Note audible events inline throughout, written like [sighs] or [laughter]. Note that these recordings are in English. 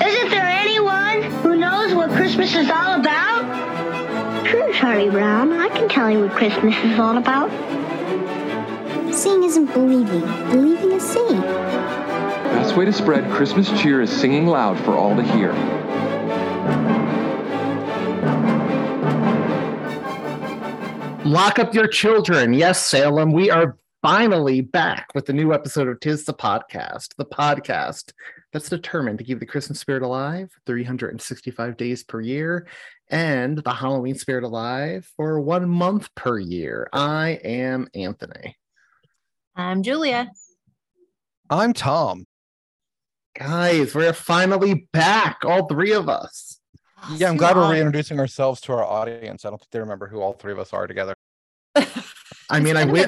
Isn't there anyone who knows what Christmas is all about? Sure, Charlie Brown. I can tell you what Christmas is all about. Seeing isn't believing. Believing is seeing. Best way to spread Christmas cheer is singing loud for all to hear. Lock up your children. Yes, Salem, we are finally back with the new episode of Tis the Podcast, the podcast that's determined to keep the Christmas spirit alive 365 days per year and the Halloween spirit alive for one month per year. I am Anthony. I'm Julia. I'm Thom. Guys, we're finally back, all three of us. Yeah, I'm glad we're reintroducing ourselves to our audience. I don't think they remember who all three of us are together. [laughs] I mean, I wish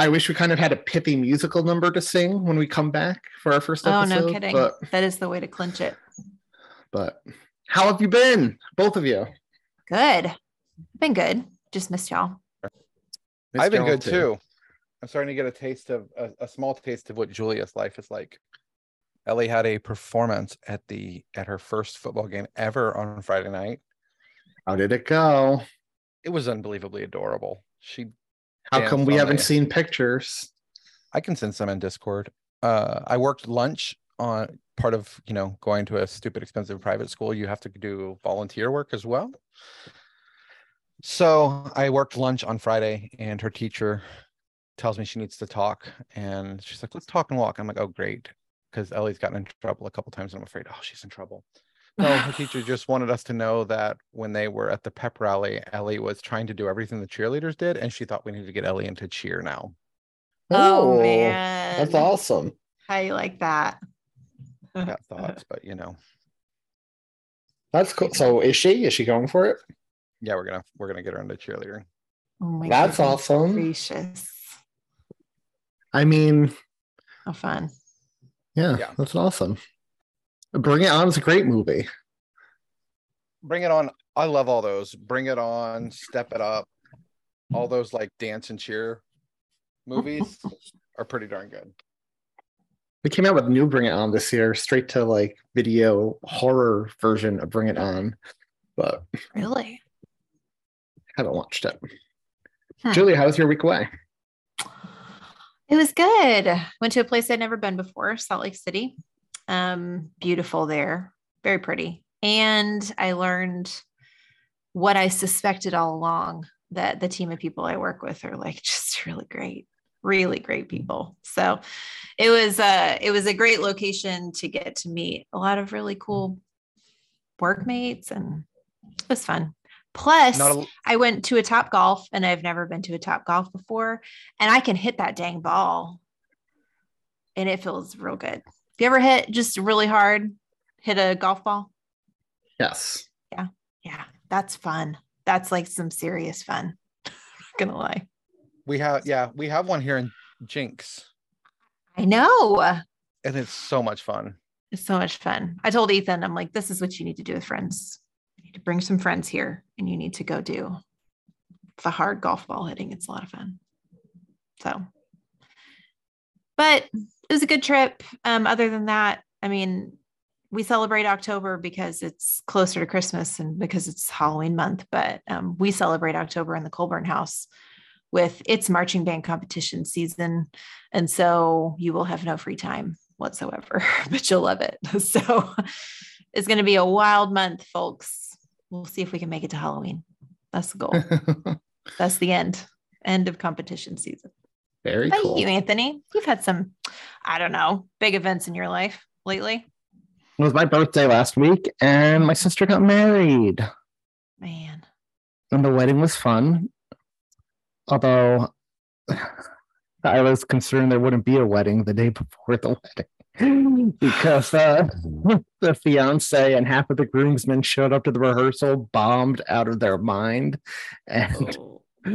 I wish we kind of had a pithy musical number to sing when we come back for our first episode. Oh, no kidding. But, that is the way to clinch it. But how have you been, both of you? Good. Been good. Just missed y'all. Missed I've been good too. too. I'm starting to get a taste of a, a small taste of what Julia's life is like. Ellie had a performance at the at her first football game ever on Friday night. How did it go? It was unbelievably adorable. She How come we haven't seen pictures? I can send some in Discord. Uh I worked lunch on part of, you know, going to a stupid expensive private school, you have to do volunteer work as well. So I worked lunch on Friday and her teacher tells me she needs to talk and she's like, let's talk and walk. I'm like, oh great because Ellie's gotten in trouble a couple times, and I'm afraid, oh, she's in trouble. No, [laughs] her teacher just wanted us to know that when they were at the pep rally, Ellie was trying to do everything the cheerleaders did, and she thought we needed to get Ellie into cheer now. Oh, oh man, that's awesome. How you like that? Got [laughs] thoughts, but you know, that's cool. So is she? Is she going for it? Yeah, we're gonna we're gonna get her into cheerleading. Oh my that's awesome. Gracious. I mean, how fun. Yeah, yeah, that's awesome. Bring It On is a great movie. Bring It On. I love all those. Bring It On, Step It Up, all those like dance and cheer movies are pretty darn good. We came out with new Bring It On this year, straight to like video horror version of Bring It On. But really, haven't watched it. Huh. Julia, how was your week away? It was good. Went to a place I'd never been before, Salt Lake City. Um, beautiful there, very pretty. And I learned what I suspected all along that the team of people I work with are like [laughs] just really great, really great people. So it was uh it was a great location to get to meet a lot of really cool workmates and it was fun. Plus, a- I went to a Topgolf and I've never been to a Topgolf before, and I can hit that dang ball and it feels real good. Have you ever hit just really hard, hit a golf ball? Yes. Yeah. Yeah. That's fun. That's like some serious fun. [laughs] not gonna lie. We have, yeah, we have one here in Jinx. I know. And it's so much fun. It's so much fun. I told Ethan, I'm like, this is what you need to do with friends You need to bring some friends here and you need to go do the hard golf ball hitting. It's a lot of fun. So, but it was a good trip. Um, other than that, I mean, we celebrate October because it's closer to Christmas and because it's Halloween month, but um, we celebrate October in the Colburn House with its marching band competition season. And so you will have no free time whatsoever, [laughs] but you'll love it. [laughs] So it's going to be a wild month, folks we'll see if we can make it to Halloween. That's the goal. [laughs] That's the end. End of competition season. Very Thank cool. you, Anthony. You've had some, I don't know, big events in your life lately. It was my birthday last week, and my sister got married. Man. And the wedding was fun. Although I was concerned there wouldn't be a wedding the day before the wedding. [laughs] because uh, [laughs] the fiance and half of the groomsmen showed up to the rehearsal bombed out of their mind. And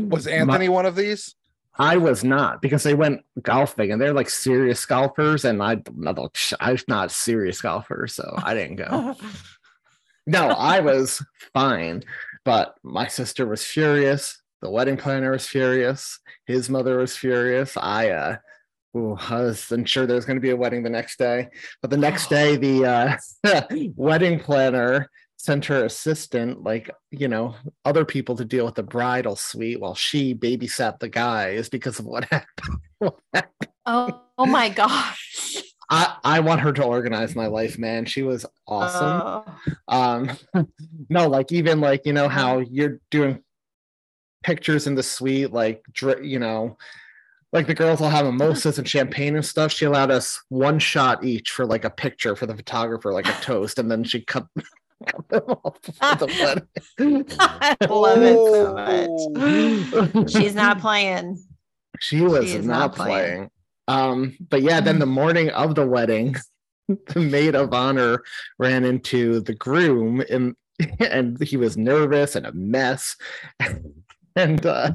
Was Anthony one of these? I was not because they went golfing and they're like serious golfers, and I, I'm not a serious golfer, so I didn't go. [laughs] no, I was fine, but my sister was furious. The wedding planner was furious. His mother was furious. I, uh, ooh, I wasn't sure there was going to be a wedding the next day, but the next [gasps] day, the uh, [laughs] wedding planner sent her assistant, like, you know, other people to deal with the bridal suite while she babysat the guys because of what [laughs] happened. oh, oh my gosh. I, I want her to organize my life, man. She was awesome. Oh. Um, [laughs] no, like even like you know how you're doing pictures in the suite, like dr- you know, like the girls will have mimosas and champagne and stuff. She allowed us one shot each for like a picture for the photographer, like a toast, and then she cut. Cut [laughs] them off for the wedding. I love it so much. She's not playing. She was She not, not playing. playing. Um, but yeah, then the morning of the wedding, [laughs] the maid of honor ran into the groom and [laughs] and he was nervous and a mess. [laughs] And uh,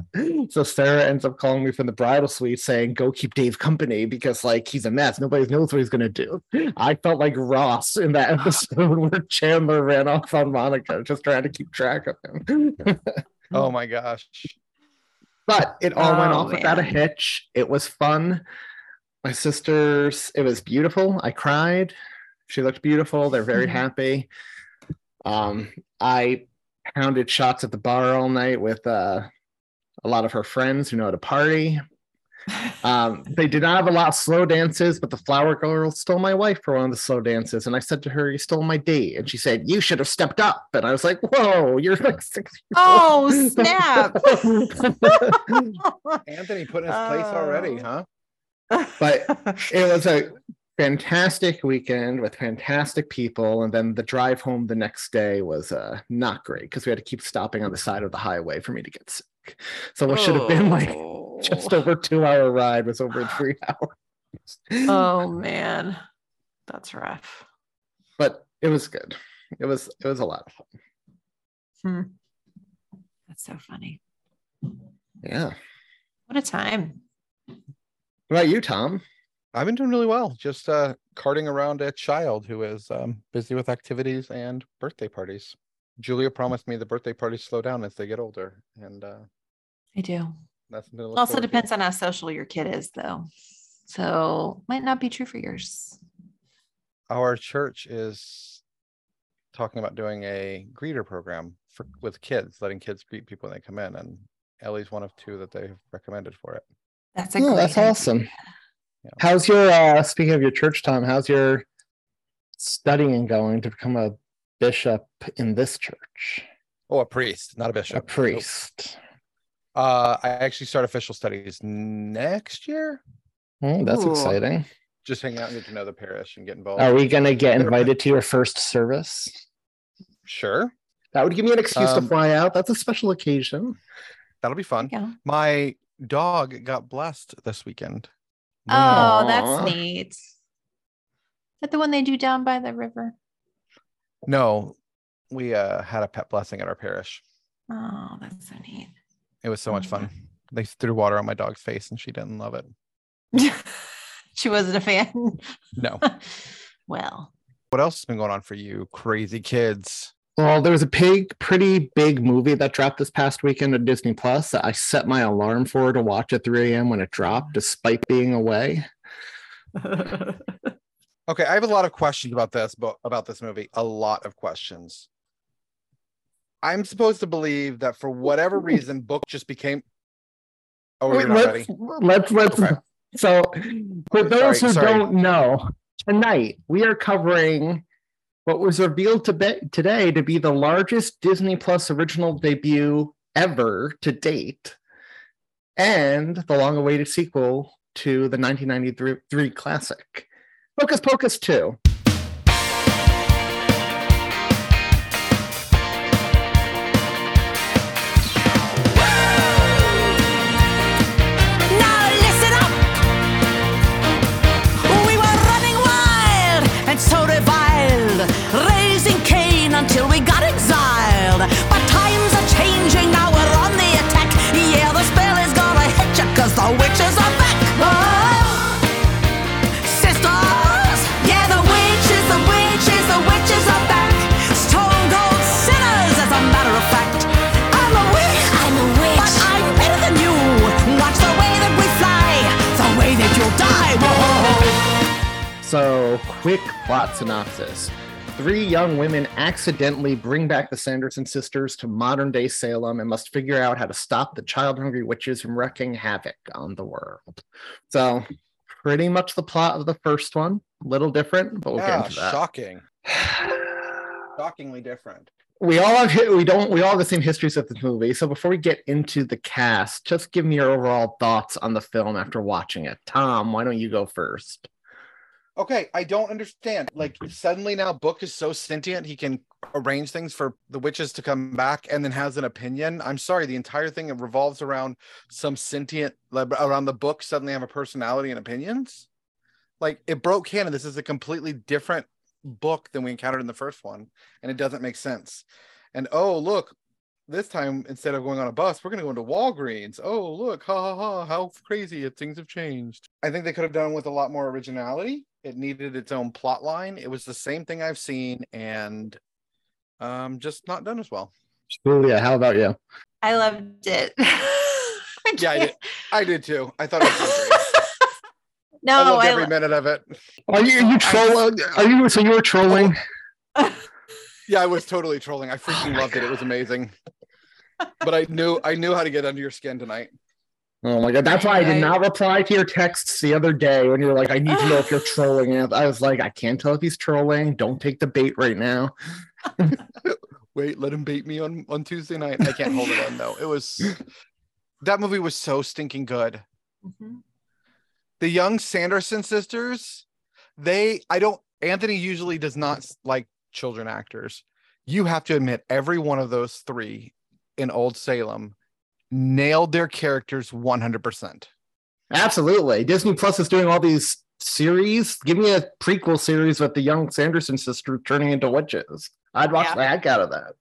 so Sarah ends up calling me from the bridal suite saying, Go keep Dave company because like he's a mess. Nobody knows what he's gonna do. I felt like Ross in that [laughs] episode [laughs] where Chandler ran off on Monica, just trying to keep track of him. Oh my gosh. but it all went Oh, off without a hitch. It was fun. My sisters, it was beautiful. I cried. She looked beautiful. They're very Mhm. happy. Um, I pounded shots at the bar all night with uh, a lot of her friends who know how to party. [laughs] Um, they did not have a lot of slow dances, but the flower girl stole my wife for one of the slow dances. And I said to her, You stole my date. And she said, You should have stepped up. And I was like, Whoa, you're like [laughs] six years Oh, snap. [laughs] Anthony put in his place already, Oh. huh? but it was a fantastic weekend with fantastic people and then the drive home the next day was uh not great because we had to keep stopping on the side of the highway for me to get sick so what should have been like just over two hour ride was over [sighs] three hours Oh man. That's rough. but it was good it was it was a lot of fun Hmm. That's so funny. yeah What a time. what about you thom I've been doing really well. Just uh carting around a child who is um busy with activities and birthday parties. Julia promised me the birthday parties slow down as they get older, and uh I do. that's something to also forward to. depends on how social your kid is, though. So might not be true for yours. Our church is talking about doing a greeter program for with kids, letting kids greet people when they come in, and Ellie's one of two that they've recommended for it. That's a oh, great that's idea. awesome Yeah. how's your uh speaking of your church thom how's your studying going to become a bishop in this church Oh, a priest, not a bishop. a Nope. priest Uh, I actually start official studies next year. Oh, that's Ooh. exciting. Just hang out and get to know the parish and get involved. Are we gonna get invited to your first service? Sure, That would give me an excuse to Um, fly out. That's a special occasion. that'll be fun. Yeah. My dog got blessed this weekend. Oh, Aw. that's neat. Is that the one they do down by the river? No, we uh, had a pet blessing at our parish. Oh, that's so neat. It was so much fun. They threw water on my dog's face and she didn't love it. [laughs] she wasn't a fan. No. [laughs] well, What else has been going on for you, crazy kids? Well, there was a big, pretty big movie that dropped this past weekend on Disney Plus. that I set my alarm for to watch at 3 a.m. when it dropped, despite being away. [laughs] Okay, I have a lot of questions about this, but about this movie, a lot of questions. I'm supposed to believe that for whatever [laughs] reason, book just became. Oh, you're not ready. let's let's let's. Okay. So, for those Sorry, who sorry. don't know, tonight we are covering what was revealed to be, today to be the largest Disney Plus original debut ever to date, and the long-awaited sequel to the 1993 classic, Hocus Pocus 2. Changing, now we're on the attack. Yeah, the spell is gonna hit ya, cause the witches are back. Oh, sisters, yeah, the witches, the witches, the witches are back. Stone cold sinners, as a matter of fact. I'm a witch, I'm a witch, but I'm better than you. Watch the way that we fly, the way that you'll die. Whoa. So, quick plot synopsis. Three young women accidentally bring back the Sanderson sisters to modern day Salem and must figure out how to stop the child hungry witches from wreaking havoc on the world. So, pretty much the plot of the first one. A little different, but we'll yeah, get into that. shocking. [sighs] Shockingly different. we all have we don't we all have the same histories of this movie. So before we get into the cast, just give me your overall thoughts on the film after watching it. Thom, why don't you go first? Okay, I don't understand. Like suddenly now Book is so sentient he can arrange things for the witches to come back and then has an opinion. I'm sorry, the entire thing revolves around some sentient like, around the book suddenly have a personality and opinions. Like it broke canon. This is a completely different book than we encountered in the first one, and it doesn't make sense. And oh look, this time instead of going on a bus, we're gonna go into Walgreens. Oh look, ha ha ha! How crazy if things have changed. I think they could have done with a lot more originality. It needed its own plot line. It was the same thing I've seen, and um, just not done as well. Julia, how about you? I loved it. [laughs] Yeah, I did. I did too. I thought it was [laughs] great. No, I loved I every lo- minute of it. Are you, are you trolling? Are you so you were trolling? [laughs] Yeah, I was totally trolling. I freaking loved it. It was amazing. But I knew I knew how to get under your skin tonight. Oh my god, that's why I did not reply to your texts the other day when you were like, I need to know if you're [sighs] trolling. And I was like, I can't tell if he's trolling. Don't take the bait right now. [laughs] Wait, let him bait me on on Tuesday night. I can't hold it in though. It was [laughs] that movie was so stinking good. Mhm. The young Sanderson sisters, they I don't Anthony usually does not like children actors. You have to admit every one of those three in Old Salem nailed their characters 100%. Absolutely. Disney Plus is doing all these series. Give me a prequel series with the young Sanderson sister turning into witches. I'd watch Yeah. the heck out of that.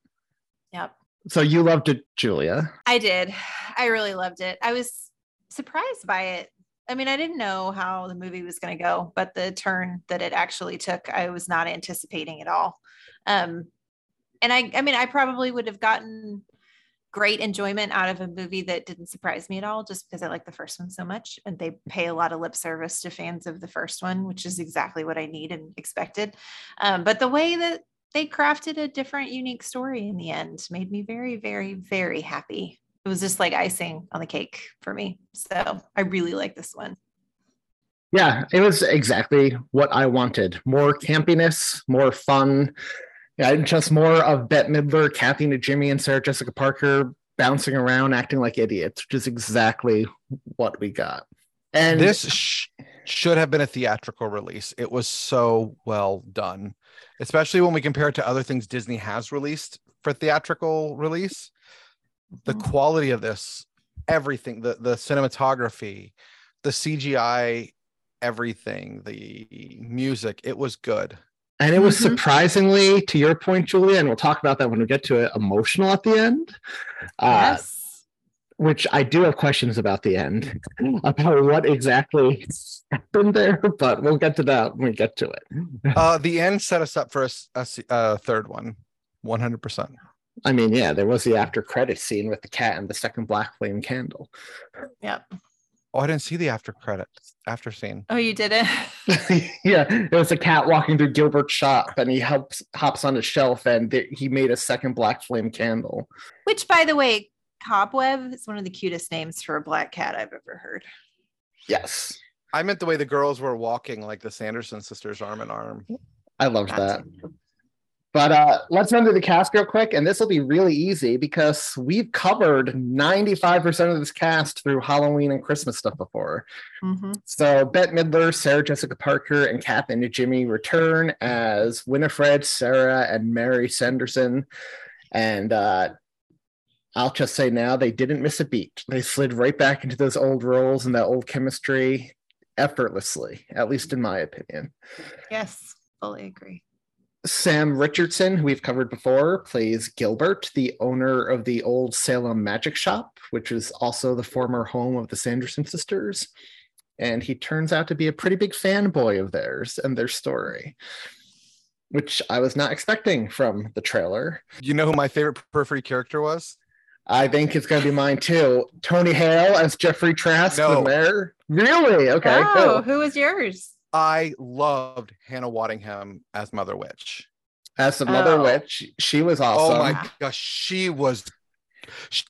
Yep. So you loved it, Julia. I did. I really loved it. I was surprised by it. I mean, I didn't know how the movie was going to go, but the turn that it actually took, I was not anticipating at all. Um, and I, I mean, I probably would have gotten great enjoyment out of a movie that didn't surprise me at all, just because I like the first one so much, and they pay a lot of lip service to fans of the first one, which is exactly what I need and expected. Um, but the way that they crafted a different, unique story in the end made me very, very, very happy it was just like icing on the cake for me. So I really like this one. Yeah, it was exactly what I wanted. More campiness, more fun. Yeah, just more of Bette Midler, Kathy Najimy, and Sarah Jessica Parker bouncing around, acting like idiots, which is exactly what we got. And this sh- should have been a theatrical release. It was so well done, especially when we compare it to other things Disney has released for theatrical release. The mm-hmm. quality of this, everything, the the cinematography, the CGI, everything, the music, it was good. And it was surprisingly, to your point, Julia, and we'll talk about that when we get to it, emotional at the end. Uh, yes. which I do have questions about the end, about what exactly happened there, but we'll get to that when we get to it. Uh, the end set us up for a third one, one hundred percent. I mean, yeah, there was the after credit scene with the cat and the second black flame candle. Yep. Oh, I didn't see the after credits after scene. Oh, you did it. [laughs] yeah, there was a cat walking through Gilbert's shop, and he helps hops on a shelf, and th- he made a second black flame candle. Which, by the way, Cobweb is one of the cutest names for a black cat I've ever heard. Yes, I meant the way the girls were walking, like the Sanderson sisters, arm in arm. I loved that. But uh, let's run through the cast real quick, and this will be really easy because we've covered 95% of this cast through Halloween and Christmas stuff before. Mm-hmm. So Bette Midler, Sarah Jessica Parker, and Kathy Najimy return as Winifred, Sarah, and Mary Sanderson. And uh, I'll just say now they didn't miss a beat. They slid right back into those old roles and that old chemistry effortlessly, at least in my opinion. Yes, fully agree. Sam Richardson, who we've covered before, plays Gilbert, the owner of the old Salem Magic Shop, which is also the former home of the Sanderson sisters. And he turns out to be a pretty big fanboy of theirs and their story, which I was not expecting from the trailer. You know who my favorite periphery character was? I think it's going to be mine too. Tony Hale as Jeffrey Trask, No. the mayor. Really? Okay. oh, cool. who was yours? I loved Hannah Waddingham as Mother Witch. As the mother Oh. witch, she was awesome. Oh my gosh, she was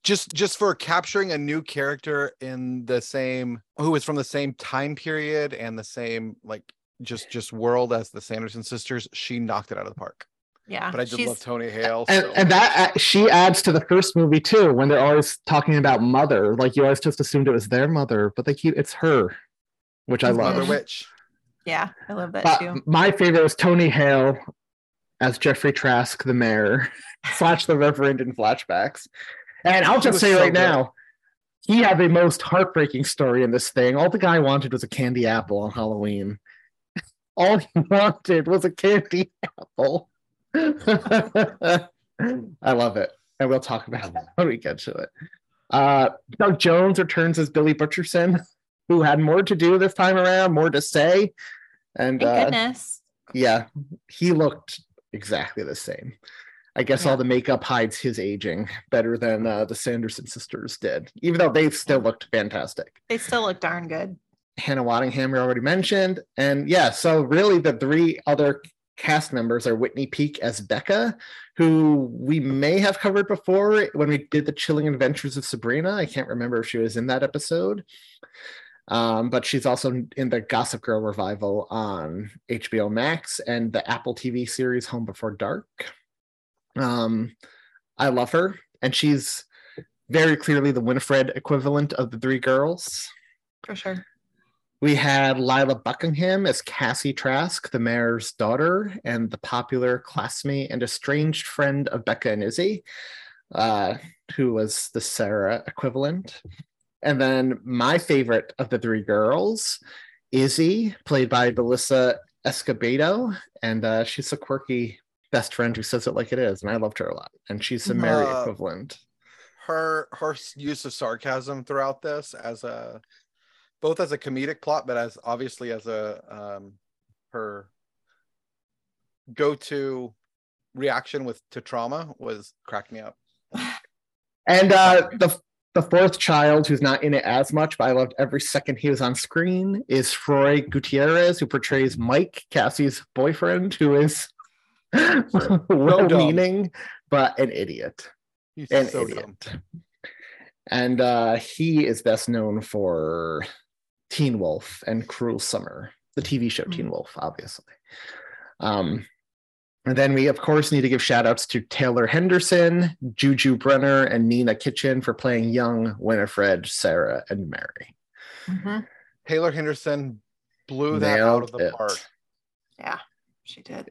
just just for capturing a new character in the same who was from the same time period and the same like just just world as the Sanderson sisters. She knocked it out of the park. Yeah. But I just love Tony Hale. and, so- and that uh, she adds to the first movie too when they're always talking about mother like you always just assumed it was their mother but they keep it's her which i love Mother Witch. Yeah, I love that but too. my favorite was tony hale as jeffrey trask the mayor [laughs] slash the reverend in flashbacks and i'll just say so right good. now he had the most heartbreaking story in this thing all the guy wanted was a candy apple on halloween [laughs] all he wanted was a candy apple [laughs] I love it. And we'll talk about that when we get to it. Uh, Doug Jones returns as Billy Butcherson, who had more to do this time around, more to say. And Thank uh, goodness. yeah, he looked exactly the same. I guess Yeah. all the makeup hides his aging better than uh, the Sanderson sisters did, even though they still looked fantastic. They still look darn good. Hannah Waddingham we already mentioned. And yeah, so really the three other cast members are Whitney Peak as Becca, who we may have covered before when we did the Chilling Adventures of Sabrina. I can't remember if she was in that episode. Um, but she's also in the Gossip Girl revival on HBO Max and the Apple TV series Home Before Dark. Um, I love her, and she's very clearly the Winifred equivalent of the three girls. For sure. We had Lilia Buckingham as Cassie Trask, the mayor's daughter, and the popular classmate and estranged friend of Becca and Izzy, uh, who was the Sarah equivalent. And then my favorite of the three girls, Izzy, played by Belissa Escobedo, and uh, she's a quirky best friend who says it like it is, and I loved her a lot. And she's the Mary Uh, equivalent. her her use of sarcasm throughout this as a both as a comedic plot but as obviously as a um her go-to reaction with to trauma was cracked me up [sighs] And uh, the the fourth child, who's not in it as much, but I loved every second he was on screen, is Froy Gutierrez, who portrays Mike, Cassie's boyfriend, who is [laughs] well-meaning but an idiot. He's An so idiot. dumb. And uh, he is best known for Teen Wolf and Cruel Summer, the TV show Teen Wolf, obviously. Um, and then we, of course, need to give shout outs to Taylor Henderson, Juju Brener, and Nina Kitchen for playing young Winifred, Sarah, and Mary. Mhm. taylor henderson blew that out of the it. park Yeah, she did.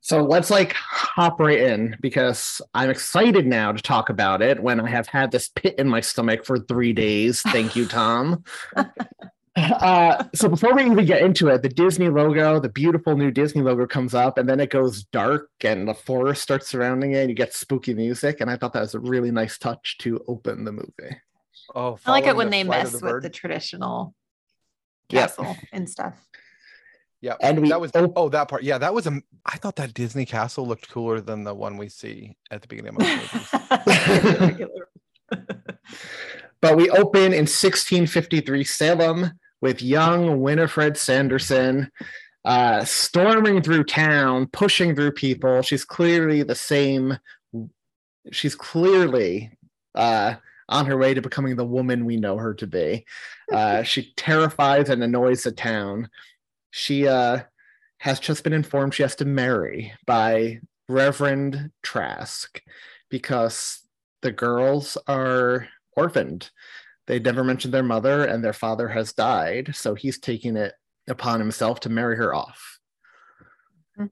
So let's like hop right in because I'm excited now to talk about it when I have had this pit in my stomach for three days. Thank you, Thom. [laughs] uh, so before we even get into it, the Disney logo, the beautiful new Disney logo comes up, and then it goes dark and the forest starts surrounding it, and you get spooky music. And I thought that was a really nice touch to open the movie. oh I like it when the they mess the with the traditional Yep. castle and stuff. yeah And we that was op- oh that part yeah that was a i thought that disney castle looked cooler than the one we see at the beginning of the [laughs] movie. [laughs] But we open in 1653 Salem with young Winifred Sanderson uh, storming through town, pushing through people. She's clearly the same. She's clearly uh, on her way to becoming the woman we know her to be. Uh, [laughs] she terrifies and annoys the town. She uh, has just been informed she has to marry by Reverend Trask because the girls are orphaned. They never mentioned their mother, and their father has died. So he's taking it upon himself to marry her off. Hmm.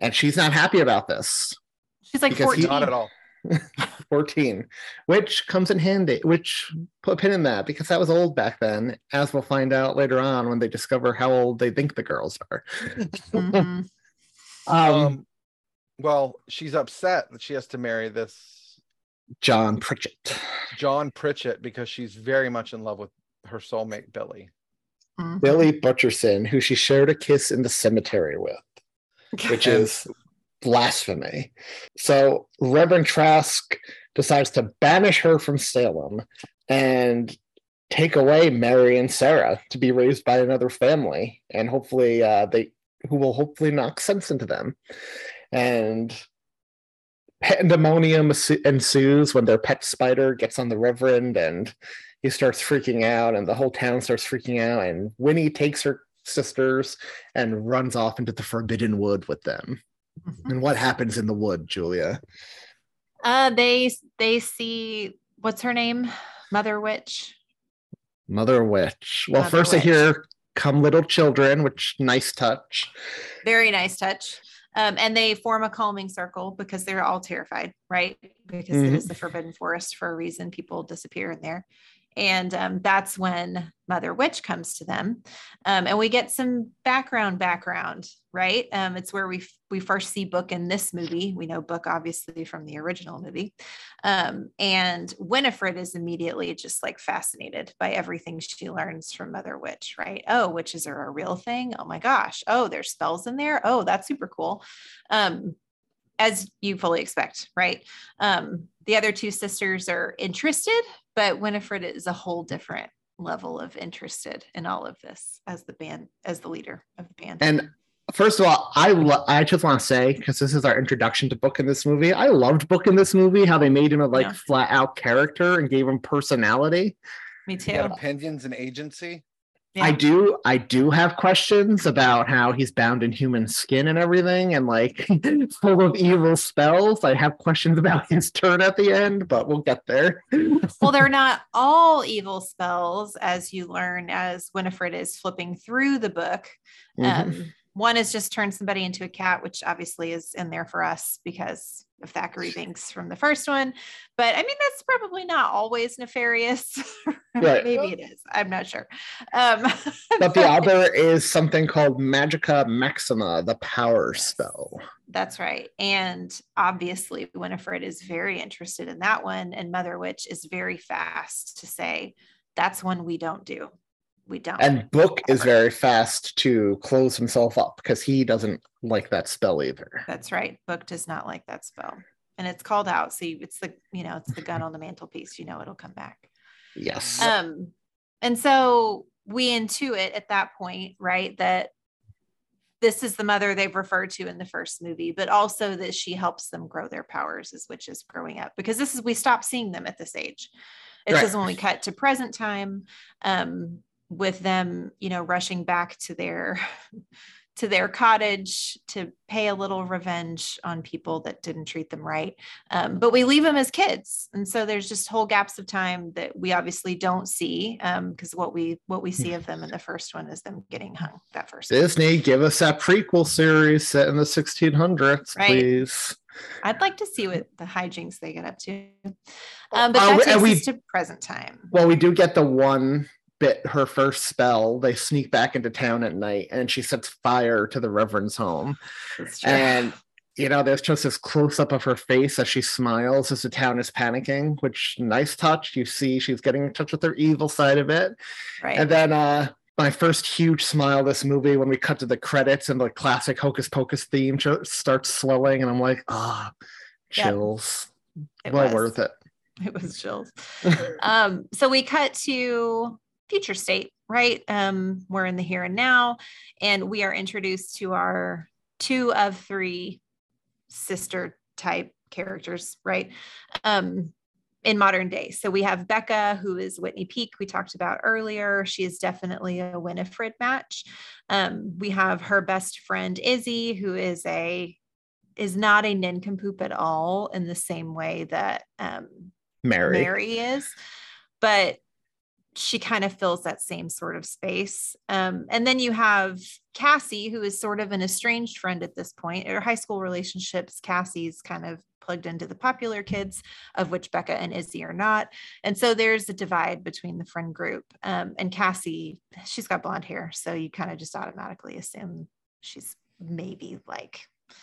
And she's not happy about this. She's like Because he- 14. not at all [laughs] 14, which comes in handy, which put a pin in that because that was old back then, as we'll find out later on when they discover how old they think the girls are. Mhm. [laughs] um, um Well, she's upset that she has to marry this John Pritchett. John Pritchett because she's very much in love with her soulmate Billy. Mhm. Billy Butcherson, who she shared a kiss in the cemetery with, which is blasphemy. So Reverend Trask decides to banish her from Salem and take away Mary and Sarah to be raised by another family, and hopefully uh, they who will hopefully knock sense into them. And pandemonium ensues when their pet spider gets on the Reverend and he starts freaking out and the whole town starts freaking out and Winnie takes her sisters and runs off into the forbidden wood with them. And what happens in the wood, Julia? Uh, they they see what's her name, Mother Witch. Mother Witch. Well, Mother first I Witch. hear come little children, which nice touch. Very nice touch. Um, and they form a calming circle because they're all terrified, right? Because it Mhm. is the forbidden forest for a reason. People disappear in there. And um, that's when Mother Witch comes to them. Um, and we get some background background, right? Um, it's where we f- we first see Book in this movie. We know Book obviously from the original movie. Um, and Winifred is immediately just like fascinated by everything she learns from Mother Witch, right? Oh, witches are a real thing. Oh my gosh. Oh, there's spells in there. Oh, that's super cool. Um, as you fully expect, right? Um, the other two sisters are interested, but Winifred is a whole different level of interested in all of this as the band, as the leader of the band. And first of all, I lo- I just want to say because this is our introduction to Book in this movie. I loved Book in this movie. How they made him a like Yeah. flat out character and gave him personality. Me He had too. opinions and agency. I do I do have questions about how he's bound in human skin and everything and like [laughs] full of evil spells. I have questions about [laughs] his turn at the end, but we'll get there. well, they're [laughs] not all evil spells, as you learn as Winifred is flipping through the book. Mhm. Um, one is just turn somebody into a cat, which obviously is in there for us because of Thackery Binx from the first one. But I mean, that's probably not always nefarious. [laughs] Right. Maybe it is. I'm not sure. Um, [laughs] but the other is something called Magica Maxima, the power spell. That's right. And obviously, Winifred is very interested in that one. And Mother Witch is very fast to say, that's one we don't do. We don't. And Book is very fast to close himself up because he doesn't like that spell either. That's right. Book does not like that spell. And it's called out. So it's the, you know, it's the gun on the mantelpiece. You know, it'll come back. Yes. Um, and so we intuit at that point, right, that this is the mother they've referred to in the first movie, but also that she helps them grow their powers as witches growing up because this is we stop seeing them at this age. It's Right. just when we cut to present time, um, with them, you know, rushing back to their [laughs] to their cottage to pay a little revenge on people that didn't treat them right. Um, but we leave them as kids, and so there's just whole gaps of time that we obviously don't see because what we what we see of them in the first one is them getting hung. That first one. Disney, give us that prequel series set in the 1600s, Right. please. I'd like to see what the hijinks they get up to. Um, but Uh, that we- takes we- us to present time. Well, we do get the one bit, her first spell. They sneak back into town at night and she sets fire to the Reverend's home. And, you know, there's just this close up of her face as she smiles as the town is panicking, which nice touch. You see she's getting in touch with her evil side of it. right. And then, uh, my first huge smile this movie when we cut to the credits and the classic Hocus Pocus theme starts swelling, and I'm like, ah, Yep. chills. It well was. worth it. it was chills. [laughs] um, so we cut to future state, right? Um, we're in the here and now, and we are introduced to our two of three sister type characters, right? Um, in modern day. So we have Becca, who is Whitney Peak, we talked about earlier. She is definitely a Winifred match. Um, we have her best friend Izzy, who is a is not a nincompoop at all in the same way that um, Mary. Mary is, but she kind of fills that same sort of space. Um, and then you have Cassie, who is sort of an estranged friend at this point. In her high school relationships, Cassie's kind of plugged into the popular kids, of which Becca and Izzy are not. And so there's a divide between the friend group. Um, and Cassie, she's got blonde hair. So you kind of just automatically assume she's maybe like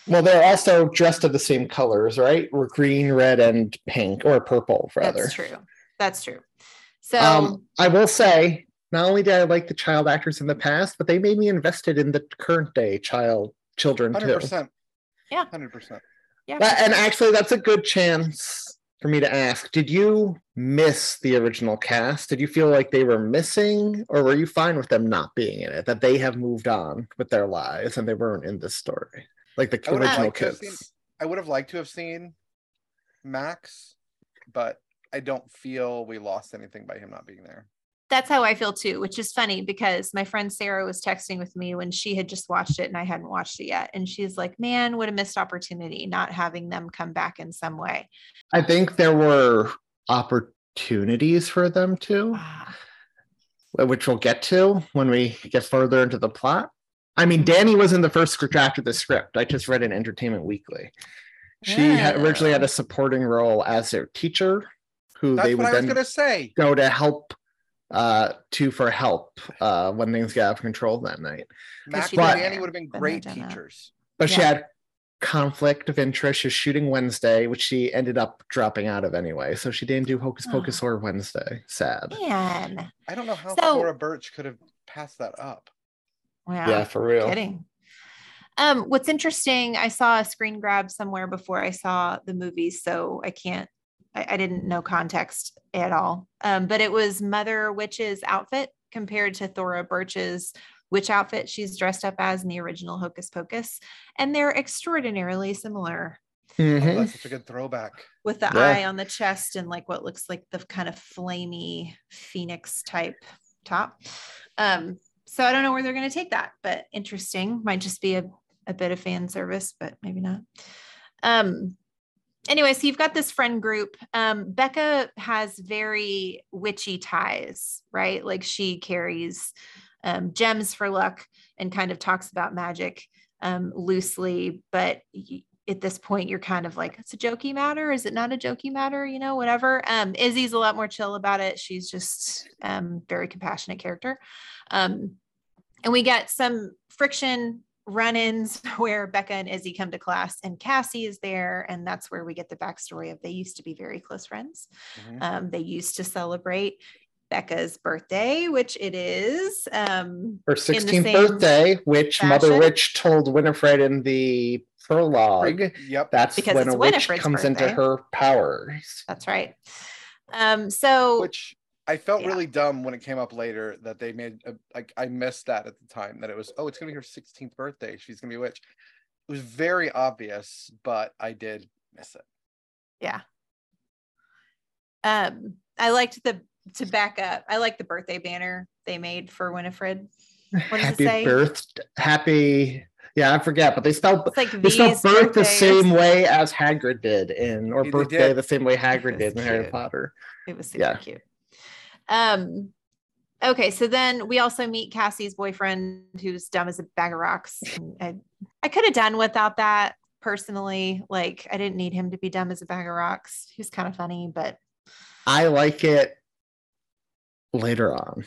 Well, they're also dressed of the same colors, right? We're green, red, and pink, or purple, rather. That's true. That's true. So Um, I will say, not only did I like the child actors in the past, but they made me invested in the current day child children Hundred too. percent. Yeah. Hundred percent. yeah, That- and actually, that's a good chance for me to ask: Did you miss the original cast? Did you feel like they were missing, or were you fine with them not being in it? That they have moved on with their lives and they weren't in this story, like the I would have original liked kids. seen. I would have liked to have seen Max, but I don't feel we lost anything by him not being there. that's how I feel too, which is funny because my friend Sarah was texting with me when she had just watched it and I hadn't watched it yet. And she's like, man, what a missed opportunity not having them come back in some way. I think there were opportunities for them to, Ah, which we'll get to when we get further into the plot. I mean, Dani was in the first draft of the script. I just read in Entertainment Weekly. She had originally had a supporting role as their teacher, who That's they what would I was then gonna say. go to help uh to for help uh when things got out of control that night. Max she and did Dani there, would have been been great done teachers. But she had conflict of interest. She was shooting Wednesday, which she ended up dropping out of anyway. So she didn't do Hocus Oh. Pocus or Wednesday. Sad. man. I don't know how So- Thora Birch could have passed that up. Wow. Yeah, for real. Kidding. Um, what's interesting, I saw a screen grab somewhere before I saw the movie, so I can't, I, I didn't know context at all. Um, but it was Mother Witch's outfit compared to Thora Birch's witch outfit she's dressed up as in the original Hocus Pocus, and they're extraordinarily similar Oh, Mhm. that's such a good throwback. with the Yeah. eye on the chest and like what looks like the kind of flamey phoenix type top. Um, so I don't know where they're going to take that, but interesting. Might just be a, a bit of fan service, but maybe not. Um, anyway, so you've got this friend group. Um, Becca has very witchy ties, right? Like she carries um, gems for luck and kind of talks about magic um, loosely, but at this point you're kind of like it's a jokey matter? Is it not a jokey matter? You know whatever. Um izzy's a lot more chill about it. She's just um very compassionate character. Um and we get some friction run-ins [laughs] where becca and izzy come to class and cassie is there and that's where we get the backstory of they used to be very close friends Mhm. um they used to celebrate becca's birthday which it is um Her 16th birthday, which Mother. Witch told Winifred in the prologue. Yep. That's Because when a witch Winifred's comes into her powers. that's right um so Which I felt Yeah. really dumb when it came up later that they made a, like I missed that at the time that it was oh it's gonna be her 16th birthday she's gonna be a witch. It was very obvious, but I did miss it. Yeah. Um, I liked the to back up. I like the birthday banner they made for Winifred. What does happy it say? birth, happy. Yeah, I forget, but they spelled It's like they spelled V's birth the same way as Hagrid did in, or Yeah, birthday did. the same way Hagrid did in That's Harry. Potter. It was super Yeah. cute. Um, okay, so then we also meet Cassie's boyfriend, who's dumb as a bag of rocks. I, I could have done without that personally. Like, I didn't need him to be dumb as a bag of rocks. He was kind of funny, but I like it later on,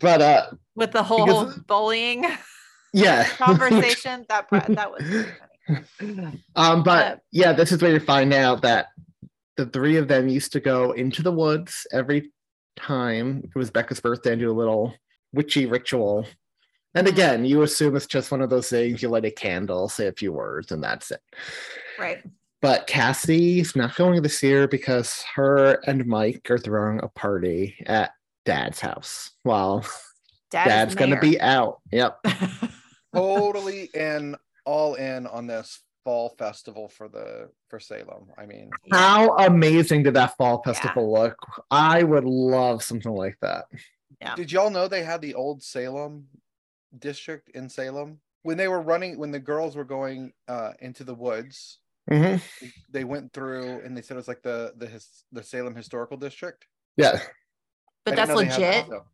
but uh, with the whole Because- bullying [laughs] yeah, conversation, that that was really funny. um, but Uh, yeah, this is where you find out that the three of them used to go into the woods every time it was Becca's birthday and do a little witchy ritual. And again, you assume it's just one of those things you light a candle, say a few words, and that's it. Right. But Cassie's not going this year because her and Mike are throwing a party at dad's house while Dad dad's going to be out. Yep. [laughs] [laughs] Totally in all in on this fall festival for the for Salem. I mean, How amazing did that fall festival look? I would love something like that. Yeah. did y'all know they had the old Salem district in Salem? When they were running when the girls were going uh into the woods, Mhm. they- they went through and they said it was like the the his, the Salem historical district. Yeah, But I that's know they had legit. that, though.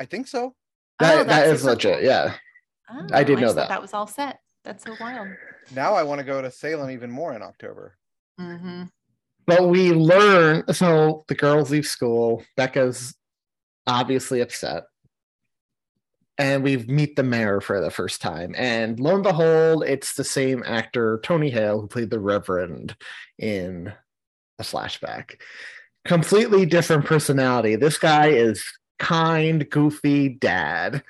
I think so. that, Oh, that that's legit. Yeah. Oh, I did know just thought that. That was all set. That's so wild. Now I want to go to Salem even more in October. hmm But we learn so the girls leave school. Becca's obviously upset. and we meet the mayor for the first time. And lo and behold, it's the same actor, Tony Hale, who played the Reverend in a flashback. Completely different personality. This guy is kind, goofy dad,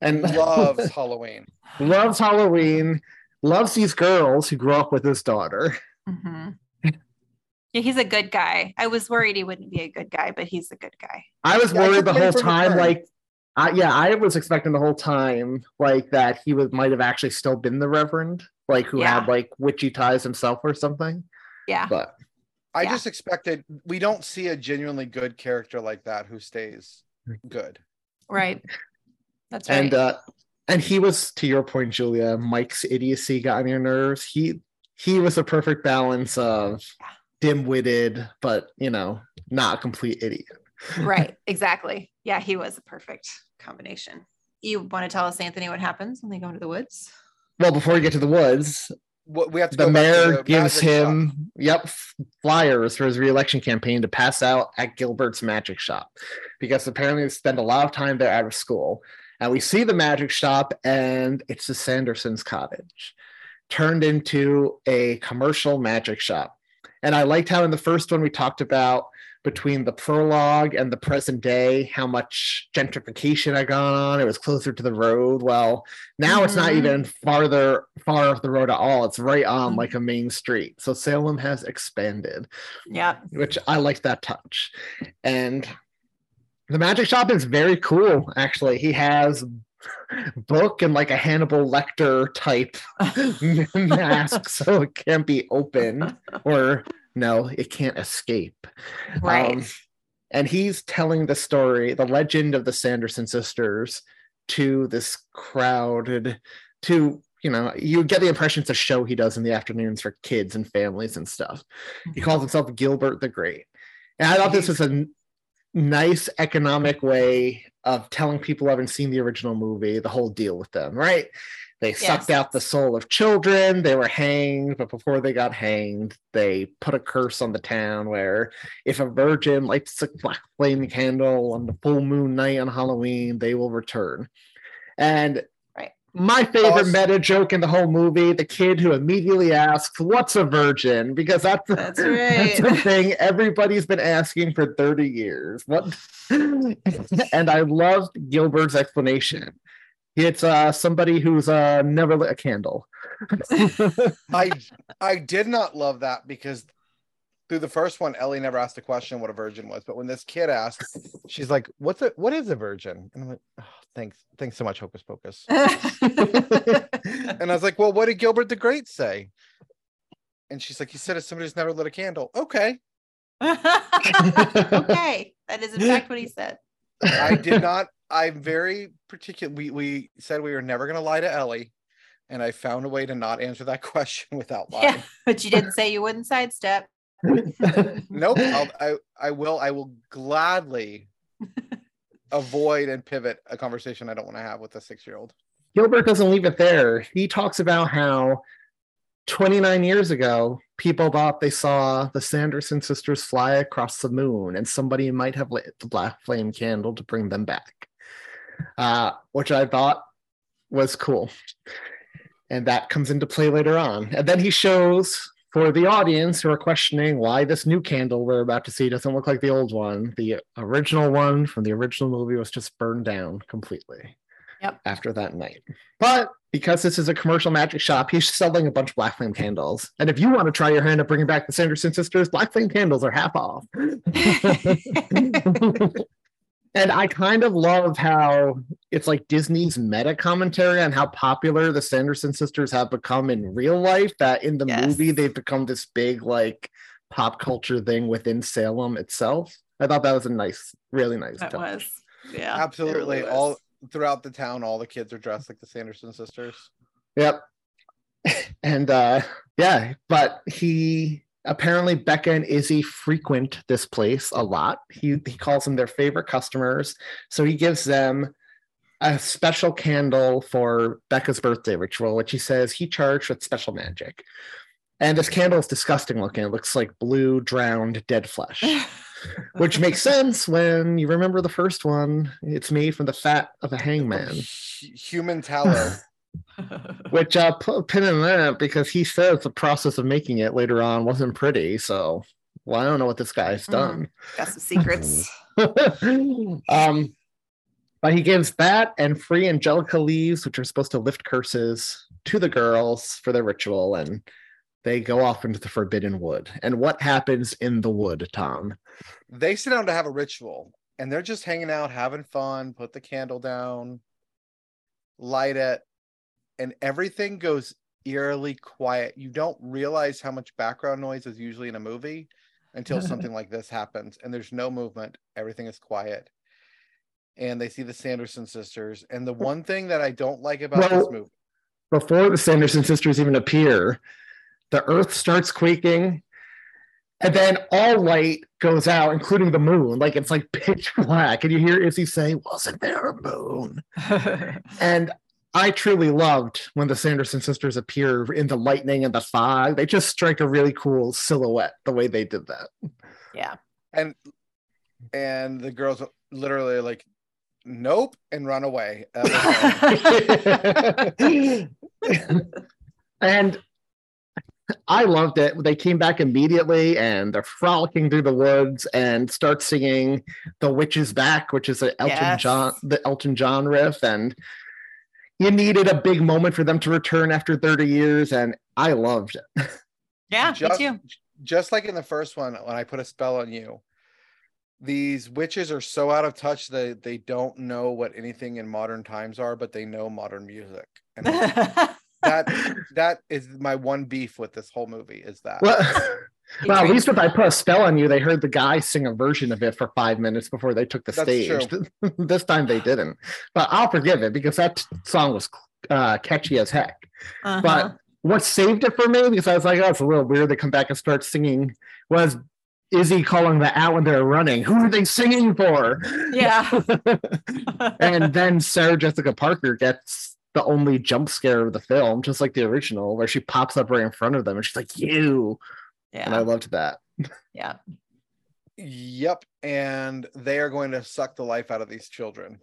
and Loves [laughs] Halloween. loves Halloween, loves these girls who grew up with his daughter. Mhm. Yeah, he's a good guy. I was worried he wouldn't be a good guy, but he's a good guy. I was Yeah, I worried the whole for him to time, turn. like, I, yeah, I was expecting the whole time, like that he would might have actually still been the Reverend, like who Yeah. had like witchy ties himself or something. Yeah. But I Yeah. just expected we don't see a genuinely good character like that who stays good. Right. That's right. and uh and he was to your point, Julia. Mike's idiocy got on your nerves. He he was a perfect balance of dim-witted, but you know, not a complete idiot. [laughs] right. Exactly. Yeah, he was a perfect combination. You want to tell us, Anthony, what happens when they go into the woods? Well, before we get to the woods, What we have to the go back to mayor the gives magic shop. him yep flyers for his reelection campaign to pass out at Gilbert's magic shop because apparently they spend a lot of time there out of school. And we see the magic shop, and it's the Sandersons' cottage turned into a commercial magic shop. And I liked how in the first one we talked about between the prologue and the present day how much gentrification had gone on. It was closer to the road. Well, now it's not Mhm. even farther far off the road at all. It's right on Mhm. like a main street. So Salem has expanded Yeah. which I like that touch. And the magic shop is very cool, actually. He has book and like a Hannibal Lecter type [laughs] mask, so it can't be open or no, it can't escape. Right. Um, and he's telling the story, the legend of the Sanderson sisters to this crowded, to you know, you get the impression it's a show he does in the afternoons for kids and families and stuff. He calls himself Gilbert the Great. And I thought this was a nice economic way of telling people who haven't seen the original movie the whole deal with them, right? They sucked Yes. out the soul of children. They were hanged, but before they got hanged, they put a curse on the town where if a virgin lights a black flame candle on the full moon night on Halloween, they will return. And. My favorite Also- meta joke in the whole movie, the kid who immediately asks, What's a virgin? Because that's, That's [laughs] that's the thing everybody's been asking for 30 years. What [laughs] and I loved Gilbert's explanation. It's uh somebody who's uh never lit a candle. [laughs] I I did not love that because through the first one, Ellie never asked a question what a virgin was, but when this kid asked, she's like, "What's a what is a virgin?" And I'm like, oh, "Thanks, thanks so much, Hocus Pocus." [laughs] and I was like, "Well, what did Gilbert the Great say?" And she's like, "He said it's somebody who's never lit a candle." Okay, [laughs] okay. That is in fact what he said. I did not. I'm very particular. We we said we were never going to lie to Ellie, and I found a way to not answer that [laughs] question without lying. Yeah. But you didn't say you wouldn't sidestep. [laughs] Nope. I'll, I I will. I will gladly [laughs] avoid and pivot a conversation I don't want to have with a six year old. Gilbert doesn't leave it there. He talks about how 29 years ago, people thought they saw the Sanderson sisters fly across the moon, and somebody might have lit the black flame candle to bring them back, uh, which I thought was cool. And that comes into play later on. And then he shows for the audience who are questioning why this new candle we're about to see doesn't look like the old one. The original one from the original movie was just burned down completely Yep. after that night. But because this is a commercial magic shop, he's selling a bunch of black flame candles. And if you want to try your hand at bringing back the Sanderson sisters, black flame candles are half off. [laughs] [laughs] and I kind of love how it's like Disney's meta commentary on how popular the Sanderson sisters have become in real life. That in the Yes. movie, they've become this big, like, pop culture thing within Salem itself. I thought that was a nice, really nice That touch. was. Yeah. Absolutely. really was. all throughout the town, all the kids are dressed like the Sanderson sisters. Yep. And uh yeah, but he apparently Becca and Izzy frequent this place a lot. He he calls them their favorite customers. So he gives them a special candle for Becca's birthday ritual, which he says he charged with special magic. And this candle is disgusting looking. It looks like blue, drowned, dead flesh. [laughs] which makes sense when you remember the first one. It's made from the fat of a hangman, Hu- Human tallow. [laughs] which I uh, put a pin in that because he says the process of making it later on wasn't pretty. So, well, I don't know what this guy's done. Got some secrets. [laughs] um, but he gives that and free Angelica leaves, which are supposed to lift curses to the girls for their ritual, and they go off into the forbidden wood. And what happens in the wood, Thom? they sit down to have a ritual and they're just hanging out, having fun, put the candle down, light it, and everything goes eerily quiet. You don't realize how much background noise is usually in a movie until [laughs] something like this happens and there's no movement, everything is quiet. And they see the Sanderson sisters. And the one thing that I don't like about this movie, Before the Sanderson sisters even appear, the earth starts quaking. And then all light goes out, including the moon. Like it's like pitch black. And you hear Izzy say, Wasn't there a moon? [laughs] And I truly loved when the Sanderson sisters appear in the lightning and the fog. They just strike a really cool silhouette the way they did that. yeah. and and the girls literally like, nope, and run away. [laughs] And I loved it. They came back immediately and they're frolicking through the woods and start singing "The Witch Is Back," which is the Elton Yes. John, the Elton John riff. And you needed a big moment for them to return after 30 years, and I loved it. Yeah, just, me too. just like in the first one when i put a spell on you these witches are so out of touch that they don't know what anything in modern times are but they know modern music [laughs] and that that is my one beef with this whole movie is that Well, [laughs] well, at least if I put a spell on you, they heard the guy sing a version of it for five minutes before they took the That's stage. [laughs] this time they didn't, but I'll forgive it because that song was uh, catchy as heck. Uh-huh. But what saved it for me, because I was like, oh, it's a little weird. They come back and start singing. Was Izzy calling the out when they're running? Who are they singing for? yeah. [laughs] and then Sarah Jessica Parker gets the only jump scare of the film, just like the original, where she pops up right in front of them and she's like, "You," Yeah. and I loved that. Yeah. yep and they are going to suck the life out of these children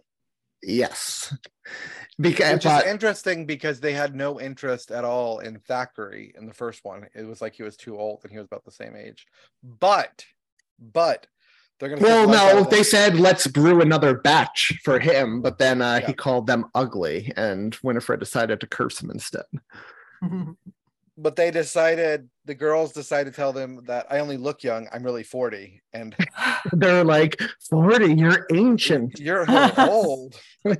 Yes, because which but- is interesting because they had no interest at all in Thackery in the first one. It was like he was too old and he was about the same age. But, but they're gonna. well, suck the life out no, they them. said let's brew another batch for him, but then uh, Yeah. he called them ugly, and Winifred decided to curse him instead. [laughs] But they decided the girls decided to tell them that I only look young. I'm really forty, and [laughs] They're like, 40, you're ancient. [laughs] you're old. [laughs]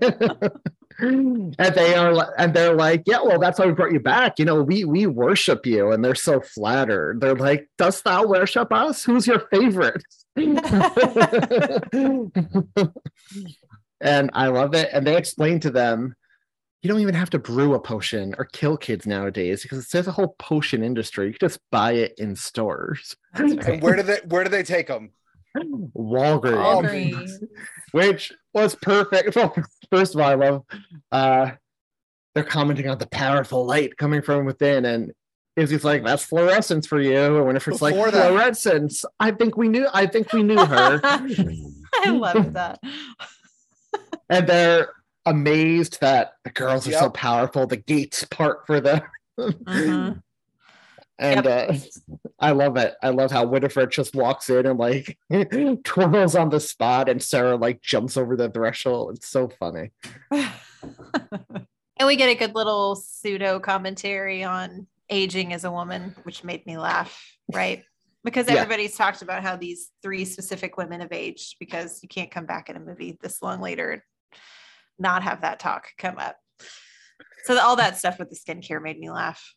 and they are and they're like yeah well that's why we brought you back you know we we worship you and they're so flattered they're like dost thou worship us who's your favorite and i love it and they explain to them you don't even have to brew a potion or kill kids nowadays because there's a whole potion industry you can just buy it in stores And [laughs] where do they where do they take them? Walgreens, Walgreens. which was perfect. [laughs] Well, first of all, I love uh they're commenting on the powerful light coming from within, and Izzy's like, "That's fluorescence for you," and it's like, Before that- "Fluorescence." I think we knew. I think we knew her, [laughs] I love that. and they're amazed that the girls are so powerful. The gates part for them. Mhm. [laughs] And uh, I love it. I love how Winifred just walks in and like [laughs] twirls on the spot, and Sarah like jumps over the threshold. It's so funny. [laughs] and we get a good little pseudo commentary on aging as a woman, which made me laugh, right? Because Yeah. everybody's talked about how these three specific women have aged because you can't come back in a movie this long later and not have that talk come up. So all that stuff with the skincare made me laugh.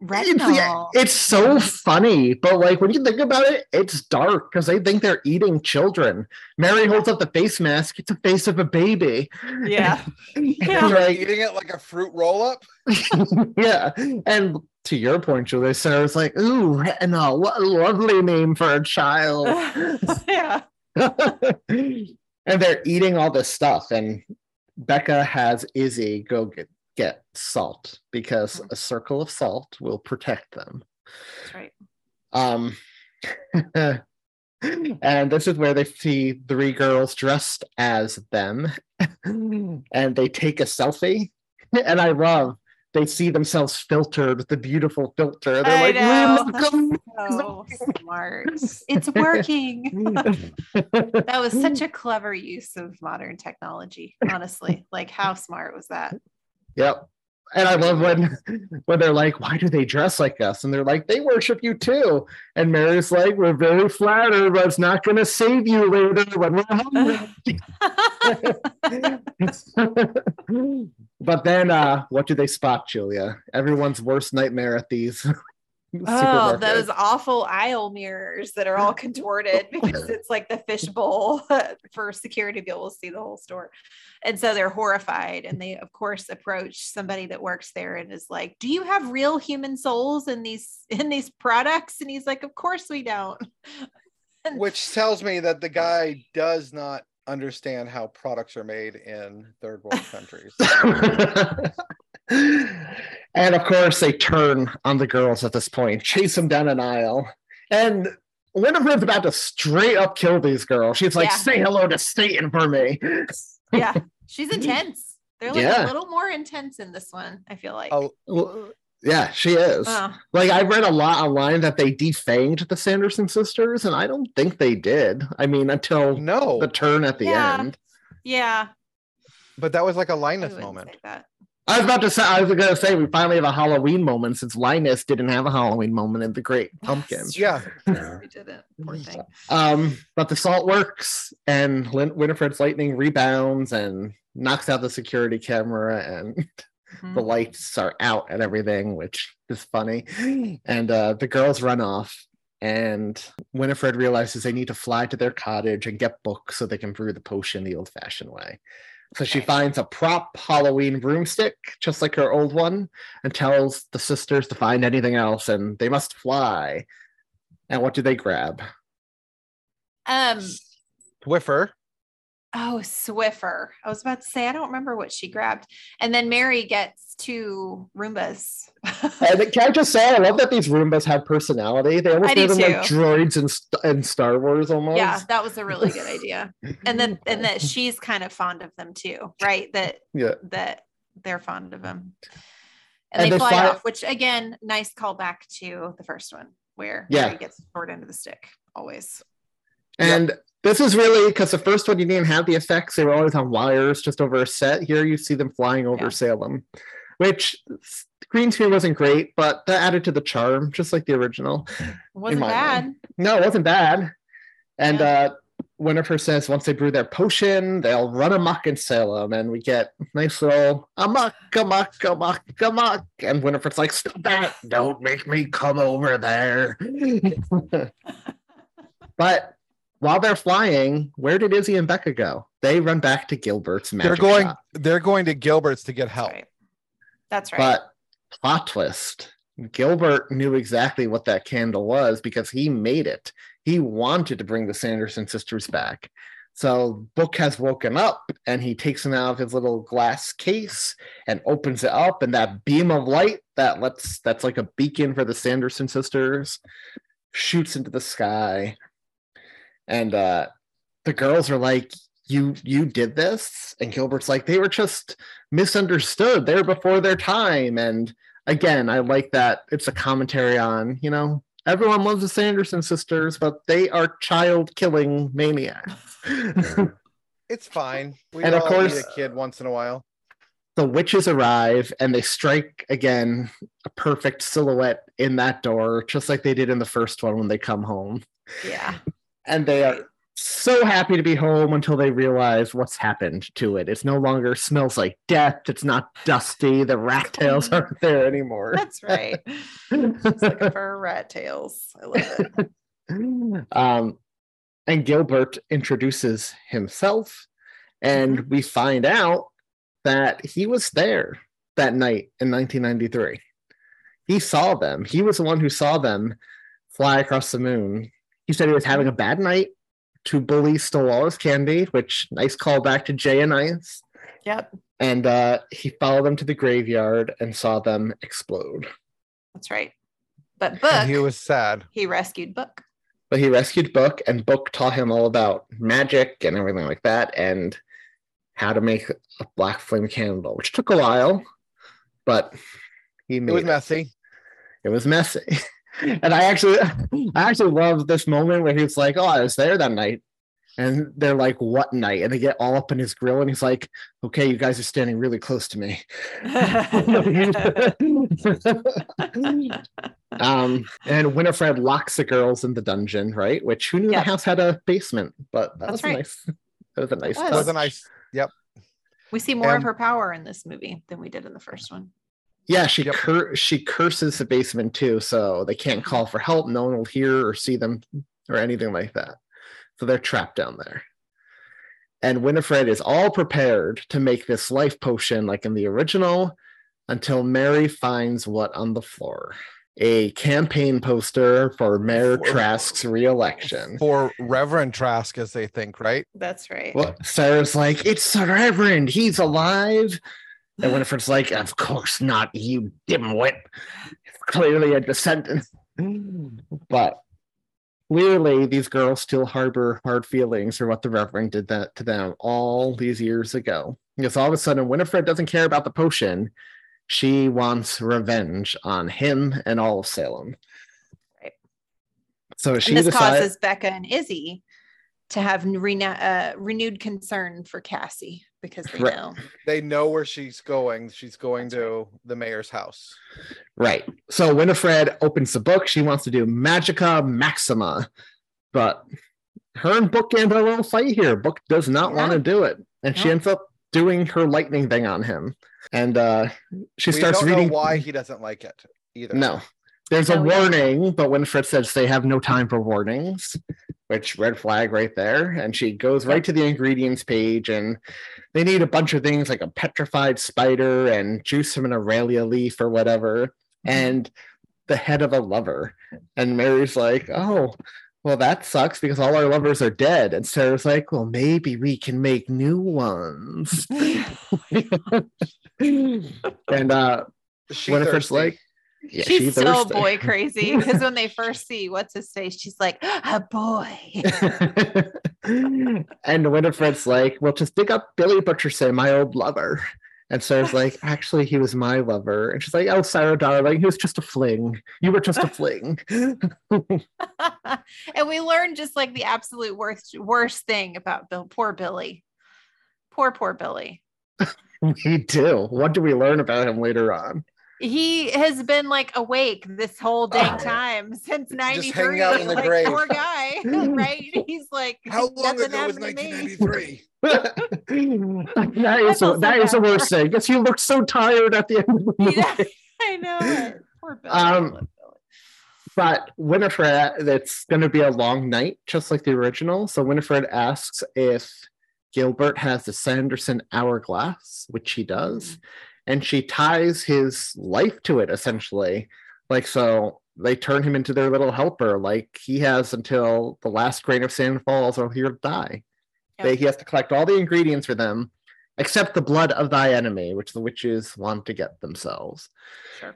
It's, yeah, Retinol. it's so funny, but like when you think about it, it's dark because they think they're eating children. Mary holds up the face mask; it's a face of a baby. yeah. And, [laughs] Yeah. like, Eating it like a fruit roll up. [laughs] yeah. And to your point, Julie, Sarah's like, "Ooh, retinol! What a lovely name for a child." [laughs] yeah. and they're eating all this stuff, and Becca has Izzy go get get salt because a circle of salt will protect them. That's right. Um, [laughs] and this is where they see three girls dressed as them [laughs] and they take a selfie [laughs] and i love they see themselves filtered with the beautiful filter they're I like know. "We look am- So [laughs] smart. It's working. [laughs] [laughs] that was such a clever use of modern technology, honestly. Like, how smart was that? Yep. And I love when when they're like, why do they dress like us? And they're like, they worship you too. And Mary's like, we're very flattered, but it's not gonna save you later when we're hungry. [laughs] but then uh what do they spot, Julia? Everyone's worst nightmare at these [laughs] Oh, those awful aisle mirrors that are all contorted [laughs] because it's like the fishbowl for security to be able to see the whole store. And so they're horrified. And they, of course, approach somebody that works there and is like, Do you have real human souls in these in these products? And he's like, Of course we don't. Which tells me that the guy does not understand how products are made in third world countries. [laughs] and of course, they turn on the girls at this point, chase them down an aisle. And Winifred's about to straight up kill these girls. She's like, Yeah. say hello to Satan for me. Yeah. She's [laughs] intense. They're like Yeah. a little more intense in this one, I feel like. Oh, Well, yeah, she is. Oh. Like I read a lot online that they defanged the Sanderson sisters, and I don't think they did. I mean, until no, the turn at the Yeah. end. Yeah. but that was like a Linus wouldn't moment. I was about to say, I was gonna say we finally have a Halloween moment since Linus didn't have a Halloween moment in the Great Pumpkin. [laughs] Yeah, We didn't. Poor thing. Um, but the salt works, and Lin- Winifred's lightning rebounds and knocks out the security camera, and [laughs] Mhm. the lights are out and everything, which is funny. And uh, the girls run off, and Winifred realizes they need to fly to their cottage and get books so they can brew the potion the old-fashioned way. So she finds a prop Halloween broomstick, just like her old one, and tells the sisters to find anything else, and they must fly. And what do they grab? Um, Swiffer. Oh, Swiffer. I was about to say, I don't remember what she grabbed. And then Mary gets two Roombas. And [laughs] can I just say, I love that these Roombas have personality. They almost made them like droids and in Star Wars almost. yeah, that was a really good idea. And then [laughs] and that she's kind of fond of them too, right? That Yeah. that they're fond of them. And And, they, they fly, fly- off, which again, nice callback to the first one where Yeah. Mary gets the short end of the stick always. And this is really because the first one you didn't have the effects; they were always on wires just over a set. Here you see them flying over Yeah. Salem, which green screen wasn't great, but that added to the charm, just like the original. It wasn't bad. mind. No, it wasn't bad. And Yeah. uh Winifred says once they brew their potion, they'll run amok in Salem, and we get nice little amok, amok, amok, amok. And Winifred's like, "Stop that! Don't make me come over there." [laughs] but while they're flying, where did Izzy and Becca go? They run back to Gilbert's magic They're going. shop. They're going to Gilbert's to get That's help. right. That's right. But plot twist Gilbert knew exactly what that candle was because he made it. He wanted to bring the Sanderson sisters back. So Book has woken up and he takes them out of his little glass case and opens it up, and that beam of light that lets that's like a beacon for the Sanderson sisters shoots into the sky. And uh the girls are like, You you did this? And Gilbert's like, they were just misunderstood. They were before their time. And again, I like that it's a commentary on, you know, everyone loves the Sanderson sisters, but they are child killing maniacs. [laughs] It's fine. We And of all course- need a kid once in a while. the witches arrive and they strike again a perfect silhouette in that door, just like they did in the first one when they come home. yeah. And they are so happy to be home until they realize what's happened to it. It's no longer smells like death. It's not dusty. The rat [laughs] tails aren't there anymore. That's right. Just looking for rat tails. I love it. [laughs] um, and Gilbert introduces himself, and we find out that he was there that night in 1993. He saw them. He was the one who saw them fly across the moon. He said he was having a bad night. to bully stole candy, which nice callback to Jay and Ice. Yep. And uh, he followed them to the graveyard and saw them explode. That's right. But Book, And he he, was sad. He rescued Book. But he rescued Book, and Book taught him all about magic and everything like that, and how to make a black flame candle, which took a while, but he It made was messy. It was messy. [laughs] And I actually I actually love this moment where he's like, Oh, I was there that night. And they're like, What night? And they get all up in his grill and he's like, Okay, you guys are standing really close to me. [laughs] um, and Winifred locks the girls in the dungeon, right? Which who knew Yeah. the house had a basement, but that That's was right. nice. That was a nice That touch. was a nice. Yep. we see more Um, of her power in this movie than we did in the first one. Yeah, she Yep. cur- she curses the basement too, so they can't call for help. No one will hear or see them or anything like that. So they're trapped down there. And Winifred is all prepared to make this life potion like in the original until Mary finds what on the floor? A campaign poster for Mayor For- Trask's reelection. For Reverend Trask, as they think, right? That's right. Well, Sarah's like, it's the Reverend, he's alive. And Winifred's like, of course not, you dimwit. It's clearly a descendant. but clearly, these girls still harbor hard feelings for what the Reverend did that to them all these years ago. Because all of a sudden, Winifred doesn't care about the potion. She wants revenge on him and all of Salem. Right. So she and this decides. causes Becca and Izzy to have rena- uh, renewed concern for Cassie because they Right. know. They know where she's going. She's going That's to the mayor's house. Right. So Winifred opens the book. She wants to do Magica Maxima, but her and Book get into a little fight here. Book does not want to do it, and she ends up doing her lightning thing on him. And uh, she we starts don't reading. know why he doesn't like it either. No, there's a No, yeah. warning, but Winifred says they have no time for warnings, which red flag right there. And she goes right to the ingredients page, and they need a bunch of things like a petrified spider and juice from an Aurelia leaf or whatever, and the head of a lover. And Mary's like, oh. Well, that sucks because all our lovers are dead. And Sarah's like, well, maybe we can make new ones. [laughs] [laughs] and uh She Winifred's thirsty. like, yeah, she's she so boy crazy because when they [laughs] first see what's his face, she's like, a boy. [laughs] and Winifred's like, well, just dig up Billy Butcherson, my old lover. And Sarah's like, [laughs] actually, he was my lover. And she's like, oh, Sarah, darling, he was just a fling. You were just a fling. and we learned just like the absolute worst worst thing about Bill, poor Billy. Poor, poor Billy. we do. What do we learn about him later on? He has been like awake this whole dang time since 93. hanging out [laughs] in the like, grave. Poor guy, [laughs] right? [laughs] He's like, How long ago was happened to me. 1993? that is feel the, so that is the bad worst thing. Because he looked so tired at the end of the movie. Yeah, I know. Poor Billy. Um, Billy. But Winifred, it's going to be a long night, just like the original. So Winifred asks if Gilbert has the Sanderson hourglass, which he does, and she ties his life to it essentially. Like, so they turn him into their little helper. Like, he has until the last grain of sand falls or he'll die. Yep. They, he has to collect all the ingredients for them, except the blood of thy enemy, which the witches want to get themselves. Sure.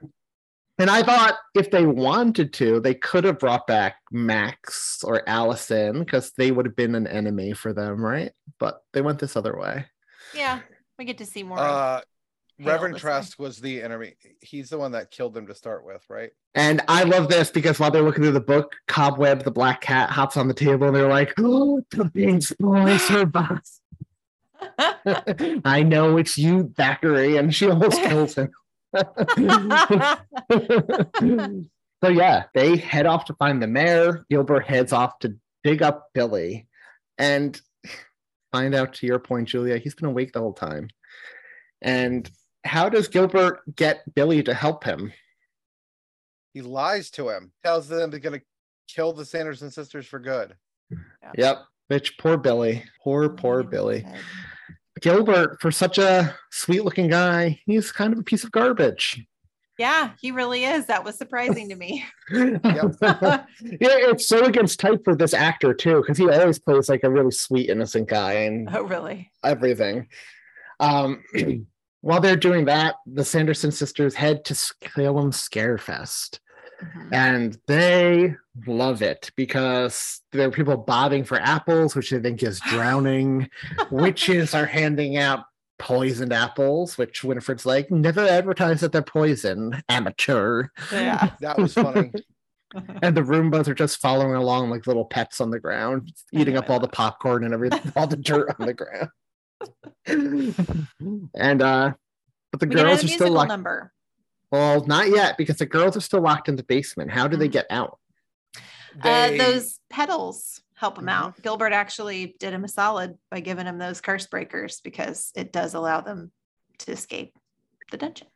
And I thought if they wanted to, they could have brought back Max or Allison because they would have been an enemy for them, right? But they went this other way. Yeah, we get to see more. Uh, Hale Reverend this way. Trask was the enemy. He's the one that killed them to start with, right? And I love this because while they're looking through the book, Cobweb, the black cat, hops on the table and they're like, Oh, the big boy survives. [laughs] I know it's you, Thackery. And she almost kills him. [laughs] so yeah, they head off to find the mayor. Gilbert heads off to dig up Billy and find out to your point, Julia, he's been awake the whole time. And how does Gilbert get Billy to help him? He lies to him, tells them they're going to kill the Sanderson sisters for good. Yep. Which poor Billy. Poor, poor Billy. Gilbert, for such a sweet looking guy, he's kind of a piece of garbage. Yeah, he really is. That was surprising to me. [laughs] [laughs] yeah, it's so against type for this actor too, because he always plays like a really sweet, innocent guy and Oh, really? everything. Um, [clears throat] while they're doing that, the Sanderson sisters head to Salem Scarefest. Uh-huh. and they love it because there are people bobbing for apples, which they think is [laughs] drowning. Witches are handing out poisoned apples, which Winifred's like, never advertise that they're poison, amateur. Yeah. [laughs] That was funny. [laughs] and the Roombas are just following along like little pets on the ground, eating up all the popcorn and everything, all the dirt on the ground. And uh but the We girls are still locked. number. Well, not yet because the girls are still locked in the basement. How do they get out? Uh, those pedals help Mm-hmm. out. Gilbert actually did him a solid by giving him those curse breakers because it does allow them to escape the dungeon.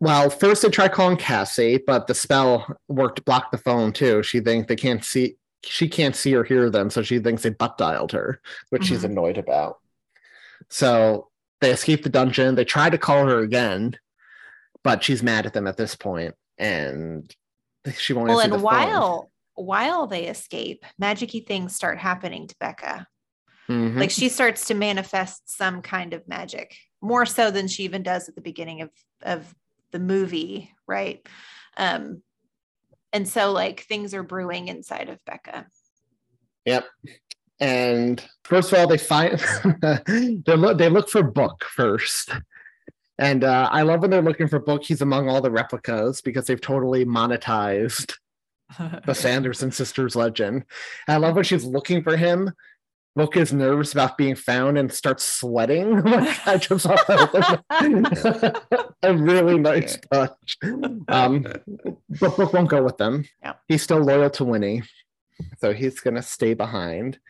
Well, first they try calling Cassie, but the spell worked blocked the phone too. She thinks they can't see she can't see or hear them, so she thinks they butt dialed her, which she's Mhm. annoyed about. So they escape the dungeon. They try to call her again, but she's mad at them at this point, and she won't Well, and while while they escape, magicy things start happening to Becca. phone. Mhm. Like she starts to manifest some kind of magic, more so than she even does at the beginning of of the movie, right? Um, and so like things are brewing inside of Becca. Yep. And first of all, they find [laughs] they look they look for Book first. And uh, I love when they're looking for Book. He's among all the replicas because they've totally monetized [laughs] the Sanderson sisters legend. And I love when she's looking for him. Book is nervous about being found and starts sweating. [laughs] like I just saw that. a really nice touch. Um, but Book won't go with them. Yeah. He's still loyal to Winnie, so he's gonna stay behind.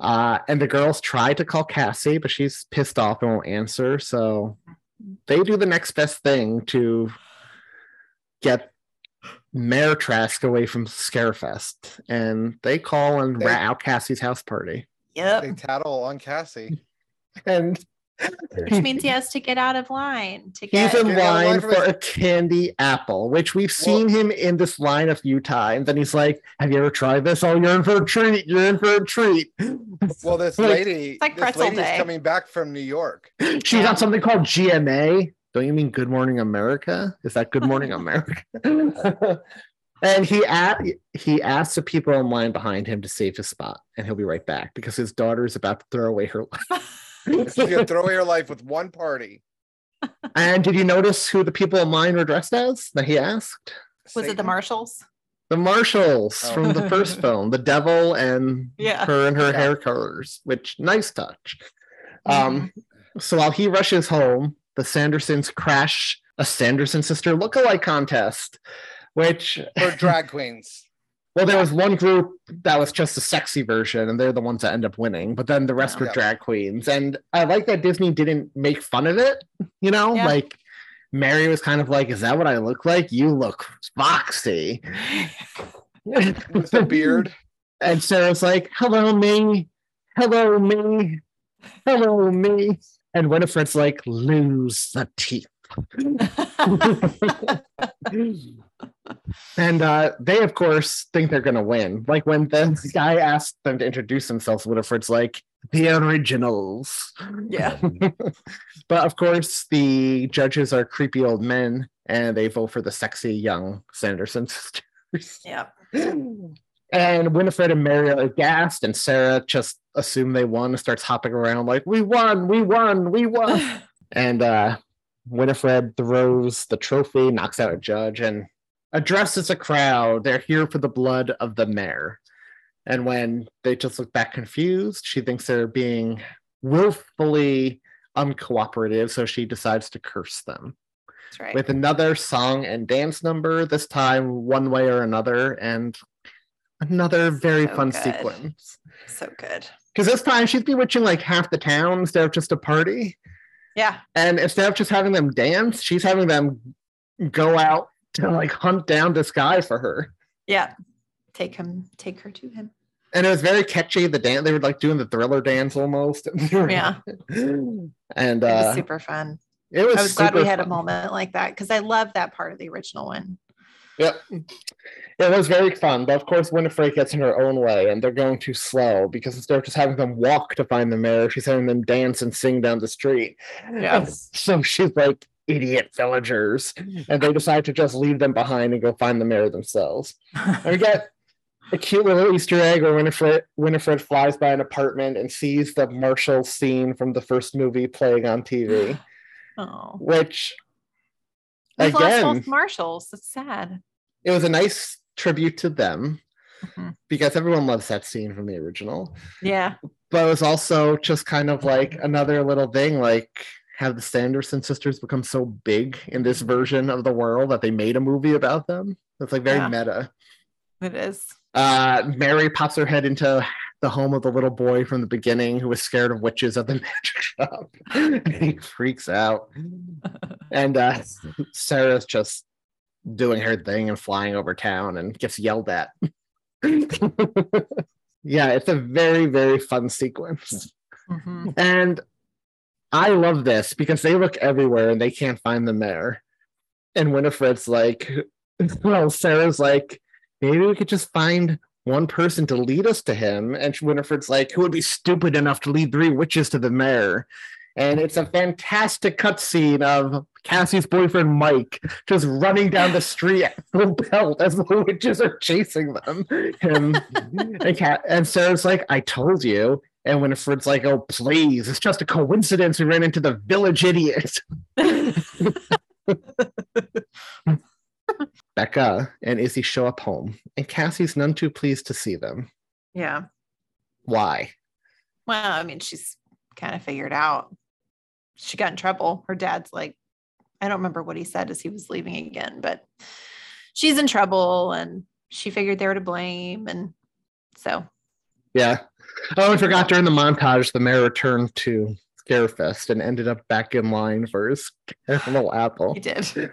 Uh, and the girls try to call Cassie, but she's pissed off and won't answer. So they do the next best thing to get Mayor Trask away from Scarefest, and they call and They- rat out Cassie's house party. Yep. They tattle on Cassie. And Which means he has to get out of line to He's in Get out of line line for for a candy apple, which we've seen him in this line a few times. And he's like, Have you ever tried this? Oh, you're in for a treat. You're in for a treat. Well, this [laughs] Like- lady, like this pretzel lady's day. coming back from New York. She's Yeah. on something called GMA. Don't you mean Good Morning America? Is that Good Morning [laughs] America? [laughs] and he a- he asks the people in line behind him to save his spot, and he'll be right back because his daughter is about to throw away her She's gonna life. throw away her life with one party. and did you notice who the people in line were dressed as that he asked? was it the Satan? Marshalls? The Marshalls Oh. from the first film, the devil and Yeah. her and her Yeah. hair colors, which nice touch. Um, so while he rushes home, the Sandersons crash a Sanderson sister lookalike contest, which for drag queens. Well, there was one group that was just a sexy version, and they're the ones that end up winning. But then the rest were Yeah. drag queens, and I like that Disney didn't make fun of it. You know, Yeah. like Mary was kind of like, "Is that what I look like? You look foxy." With the beard. [laughs] And Sarah's like, hello, me. Hello, me. Hello, me. And Winifred's like, lose the teeth. [laughs] and uh, they, of course, think they're going to win. Like when the guy asked them to introduce themselves, Winifred's like, the originals. Yeah. [laughs] but of course, the judges are creepy old men and they vote for the sexy young Sanderson [laughs] sisters. Yeah. And Winifred and Mary are aghast, and Sarah just assume they won and starts hopping around like, "We won, we won, we won!" and uh, Winifred throws the trophy, knocks out a judge, and addresses a crowd. They're here for the blood of the mayor. And when they just look back confused, she thinks they're being willfully uncooperative, so she decides to curse them That's right. with another song and dance number, this time one way or another, and another very So fun good. sequence. so good. Because this time she's bewitching like half the town instead of just a party. Yeah. And instead of just having them dance, she's having them go out to like hunt down this guy for her. Yeah. Take him, take her to him. And it was very catchy. The dance they were like doing the thriller dance almost. [laughs] Yeah. and It uh, was super fun. it was I was glad we had a moment like that because I love that part of the original one. Yep. It was very fun, but of course Winifred gets in her own way and they're going too slow because instead of just having them walk to find the mayor, she's having them dance and sing down the street. Yes. So she's like idiot villagers, and they decide to just leave them behind and go find the mayor themselves. And we get a cute little Easter egg where Winifred Winifred flies by an apartment and sees the Marshall scene from the first movie playing on TV, Oh, which we've lost both marshals. It's sad. it was a nice tribute to them Mhm. because everyone loves that scene from the original. Yeah. But it was also just kind of like another little thing, like have the Sanderson sisters become so big in this version of the world that they made a movie about them. It's like very Yeah. meta. It is. Uh, Mary pops her head into the home of the little boy from the beginning who was scared of witches at the [laughs] magic shop. And he freaks out. And uh, Sarah's just doing her thing and flying over town and gets yelled at. [laughs] yeah, it's a very, very fun sequence. Mhm. And I love this because they look everywhere and they can't find the mayor. And Winifred's like, [laughs] well, Sarah's like, maybe we could just find one person to lead us to him. And Winifred's like, who would be stupid enough to lead three witches to the mayor? And it's a fantastic cutscene of Cassie's boyfriend Mike just running down the street at full belt as the witches are chasing them. Him [laughs] and, Ca- and Sarah's like, I told you. And Winifred's like, oh, please, it's just a coincidence we ran into the village idiot. [laughs] [laughs] Becca and Izzy show up home, and Cassie's none too pleased to see them. Yeah. Why? Well, I mean, she's kind of figured out. She got in trouble. Her dad's like, I don't remember what he said as he was leaving again, but she's in trouble and she figured they were to blame. And so, Yeah. Oh, I forgot during the montage, the mayor returned to Scarefest and ended up back in line for his [laughs] caramel apple. he did. [laughs]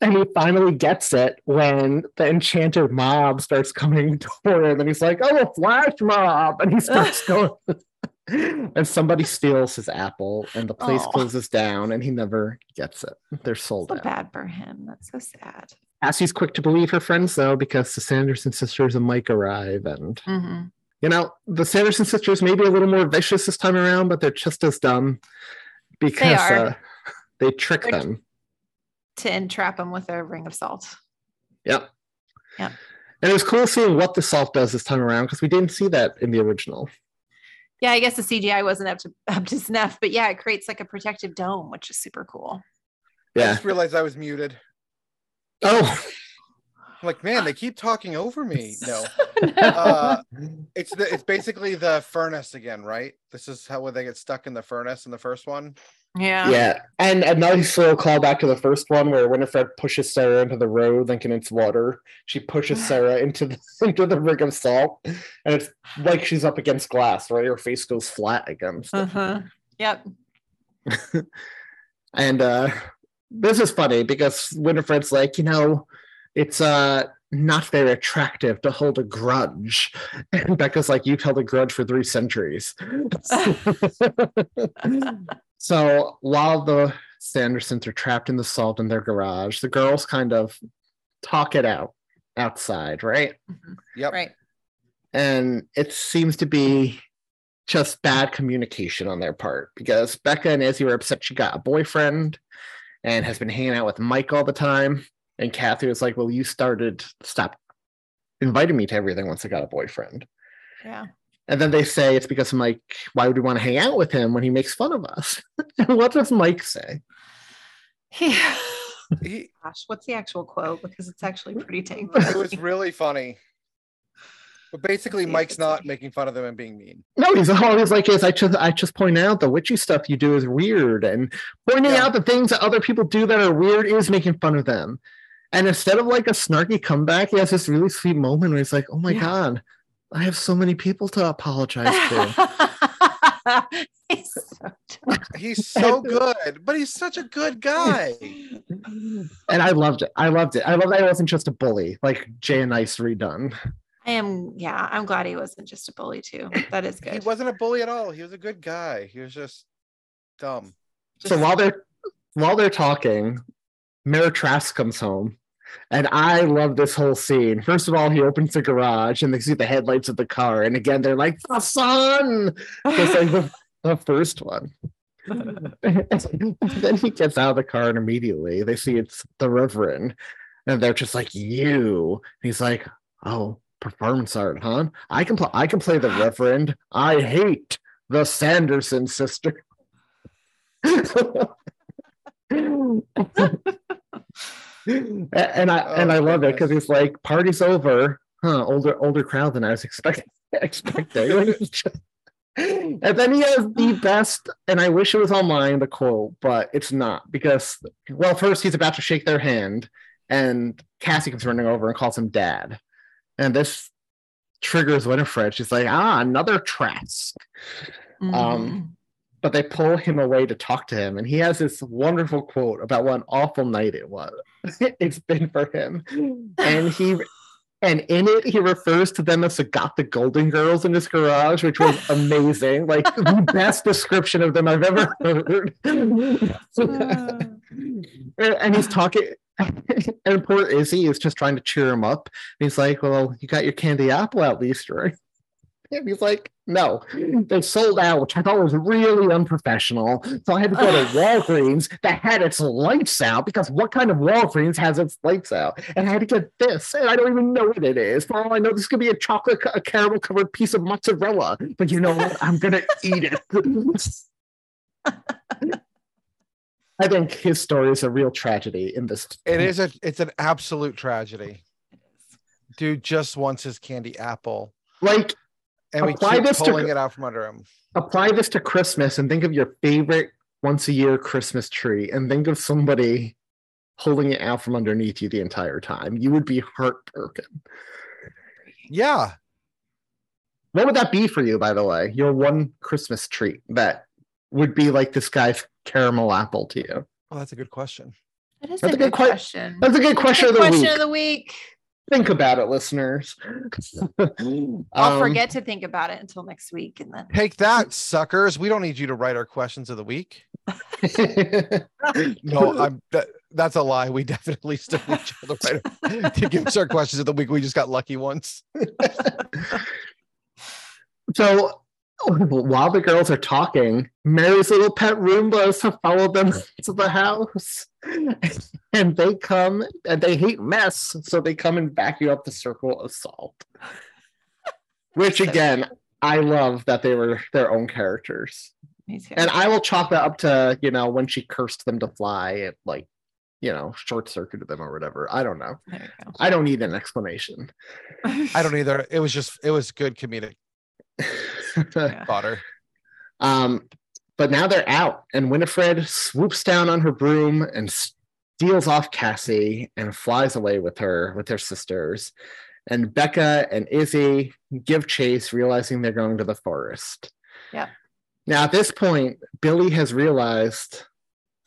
And he finally gets it when the enchanted mob starts coming [laughs] toward him, and he's like, "Oh, a flash mob!" And he starts [laughs] going, [laughs] and somebody steals his apple, and the place closes down, and he never gets it. They're sold out. So out. bad for him. That's so sad. Cassie's quick to believe her friends, though, because the Sanderson sisters and Mike arrive, and hmm you know the Sanderson sisters may be a little more vicious this time around, but they're just as dumb because are. uh, they trick They're- them. To entrap them with a ring of salt. Yep. Yep. And it was cool seeing what the salt does this time around because we didn't see that in the original. Yeah, I guess the CGI wasn't up to [laughs] up to snuff, but yeah, it creates like a protective dome, which is super cool. Yeah. I just realized I was muted. Oh, I'm like, man, they keep talking over me. No. [laughs] Uh, [laughs] it's the it's basically the furnace again, right? This is how they get stuck in the furnace in the first one. Yeah. yeah. And a nice little callback to the first one where Winifred pushes Sarah into the road thinking it's water. She pushes [sighs] Sarah into the [laughs] into the rig of salt. And it's like she's up against glass, right? Her face goes flat against. Uh-huh. Yep. And uh this is funny because Winifred's like, you know, it's uh not very attractive to hold a grudge. And Becca's like, you've held a grudge for three centuries. [laughs] so while the Sandersons are trapped in the salt in their garage, the girls kind of talk it out outside, right? Yep. Right. and it seems to be just bad communication on their part because Becca and Izzy were upset she got a boyfriend and has been hanging out with Mike all the time. And Kathy was like, Well, you started stop inviting me to everything once I got a boyfriend. Yeah. And then they say it's because Mike, why would we want to hang out with him when he makes fun of us? and [laughs] what does Mike say? Yeah. [laughs] He, Gosh, what's the actual quote? Because it's actually pretty tame. it was really funny. But basically, see Mike's not funny. making fun of them and being mean. No, he's always like, "Is I just I just point out the witchy stuff you do is weird, and pointing Yeah. out the things that other people do that are weird is making fun of them." And instead of like a snarky comeback, he has this really sweet moment where he's like, "Oh my Yeah. god, I have so many people to apologize to." [laughs] He's so. [laughs] He's so good, but he's such a good guy. [laughs] and I loved it. I loved it. I love that he wasn't just a bully, like Jay and Ice redone. I am, yeah, I'm glad he wasn't just a bully too. That is good. He wasn't a bully at all. He was a good guy. He was just dumb. So while they're while they're talking, Mayor Trask comes home. And I love this whole scene. First of all, he opens the garage and they see the headlights of the car. And again, they're like, the sun, just like the, the first one. [laughs] then he gets out of the car and immediately they see it's the Reverend, and they're just like, "You." He's like, "Oh, performance art, huh? I can play. I can play the Reverend. I hate the Sanderson sister." [laughs] [laughs] and I and I love it because he's like, "Party's over." Huh? Older older crowd than I was [laughs] expecting. expecting. [laughs] and then he has the [sighs] best, and I wish it was online, the quote, but it's not because, well, first he's about to shake their hand, and Cassie comes running over and calls him dad. And this triggers Winifred. She's like, ah, another Trask. Mm-hmm. Um, but they pull him away to talk to him, and he has this wonderful quote about what an awful night it was. [laughs] it's been for him. And he and in it, he refers to them as the got the Golden Girls in his garage, which was [laughs] amazing. Like the best description of them I've ever [laughs] heard. Uh. and he's talking, and poor Izzy is just trying to cheer him up. And he's like, Well, you got your candy apple at least, right? And he's like, no, they sold out, which I thought was really unprofessional. So I had to go to [laughs] Walgreens that had its lights out because what kind of Walgreens has its lights out? And I had to get this, and I don't even know what it is. For all I know, this could be a chocolate, a caramel covered piece of mozzarella. But you know what? I'm gonna eat it. [laughs] I think his story is a real tragedy in this. It is a it's an absolute tragedy. Dude just wants his candy apple. Like and we apply keep this to- pulling it out from under him. apply this to Christmas and think of your favorite once a year Christmas tree and think of somebody holding it out from underneath you the entire time. You would be heartbroken. Yeah. What would that be for you, by the way? Your one Christmas treat that would be like this guy's caramel apple to you. Well, that's a good question. That is That's a a good good que- question. That's a good question, Good of, the question week. of the week. Think about it, listeners. [laughs] I'll Um, forget to think about it until next week, and then Take that, suckers. We don't need you to write our questions of the week. [laughs] No, I'm that, that's a lie. We definitely still need you to write to give us our questions of the week. We just got lucky once. [laughs] So Oh, while the girls are talking, Mary's little pet Roombas have followed them [laughs] to the house. [laughs] And they come and they hate mess, so they come and vacuum up the circle of salt. [laughs] Which again, I love that they were their own characters. And I will chalk that up to, you know, when she cursed them to fly, it like, you know, short circuited them or whatever. I don't know. I don't need an explanation. I don't either. It was just it was good comedic [laughs] fodder. Um, but now they're out, and Winifred swoops down on her broom and steals off Cassie and flies away with her with her sisters. And Becca and Izzy give chase, realizing they're going to the forest. Yeah. Now, at this point, Billy has realized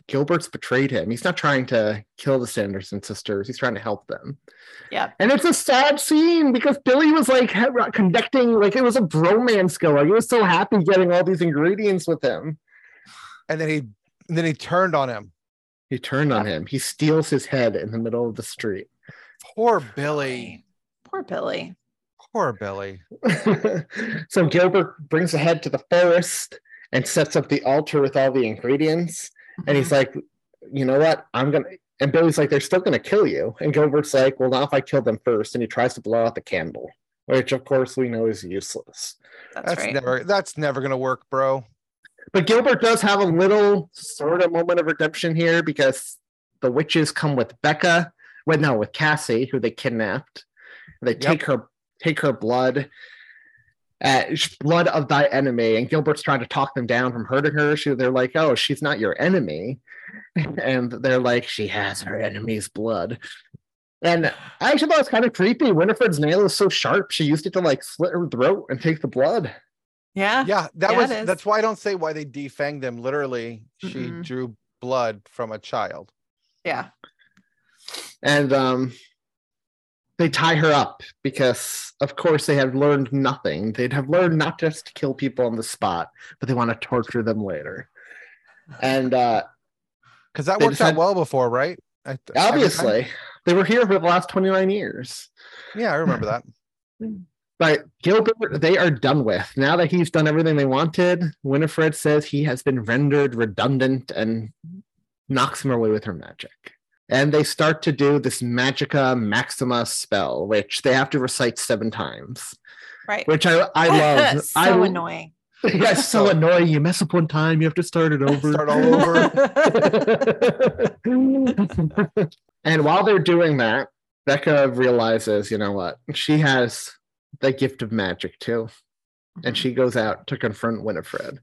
Gilbert's betrayed him. He's not trying to kill the Sanderson sisters, he's trying to help them. Yeah. And it's a sad scene because Billy was like conducting, like it was a bromance going. He was so happy getting all these ingredients with him. And then he and then he turned on him. He turned on him. He steals his head in the middle of the street. Poor Billy. Poor Billy. Poor Billy. [laughs] so Gilbert brings the head to the forest and sets up the altar with all the ingredients. And he's like, you know what? I'm gonna and Billy's like, they're still gonna kill you. And Gilbert's like, well, not if I kill them first. And he tries to blow out the candle, which of course we know is useless. That's, That's right. never that's never gonna work, bro. But Gilbert does have a little sort of moment of redemption here because the witches come with Becca, well, no, with Cassie, who they kidnapped. They take her take her blood, uh, blood of thy enemy, and Gilbert's trying to talk them down from hurting her. She, they're like, "Oh, she's not your enemy," [laughs] and they're like, "She has her enemy's blood." And I actually thought it was kind of creepy. Winifred's nail is so sharp; she used it to like slit her throat and take the blood. Yeah. Yeah, that Yeah, was that's why I don't say why they defanged them. Literally, she Mm-mm. drew blood from a child. Yeah. and um they tie her up because of course they have learned nothing they'd have learned not just to kill people on the spot but they want to torture them later and uh Because that worked out well before, right? I- obviously they were here for the last 29 years Yeah, I remember that. But Gilbert, they are done with. Now that he's done everything they wanted, Winifred says he has been rendered redundant and knocks him away with her magic. And they start to do this Magica Maxima spell, which they have to recite seven times. Right. Which I I [laughs] love. so I, annoying. [laughs] Yeah, it's so [laughs] annoying. You mess up one time, you have to start it over. Start all over. and while they're doing that, Becca realizes, you know what? She has the gift of magic too. And mm-hmm. she goes out to confront Winifred.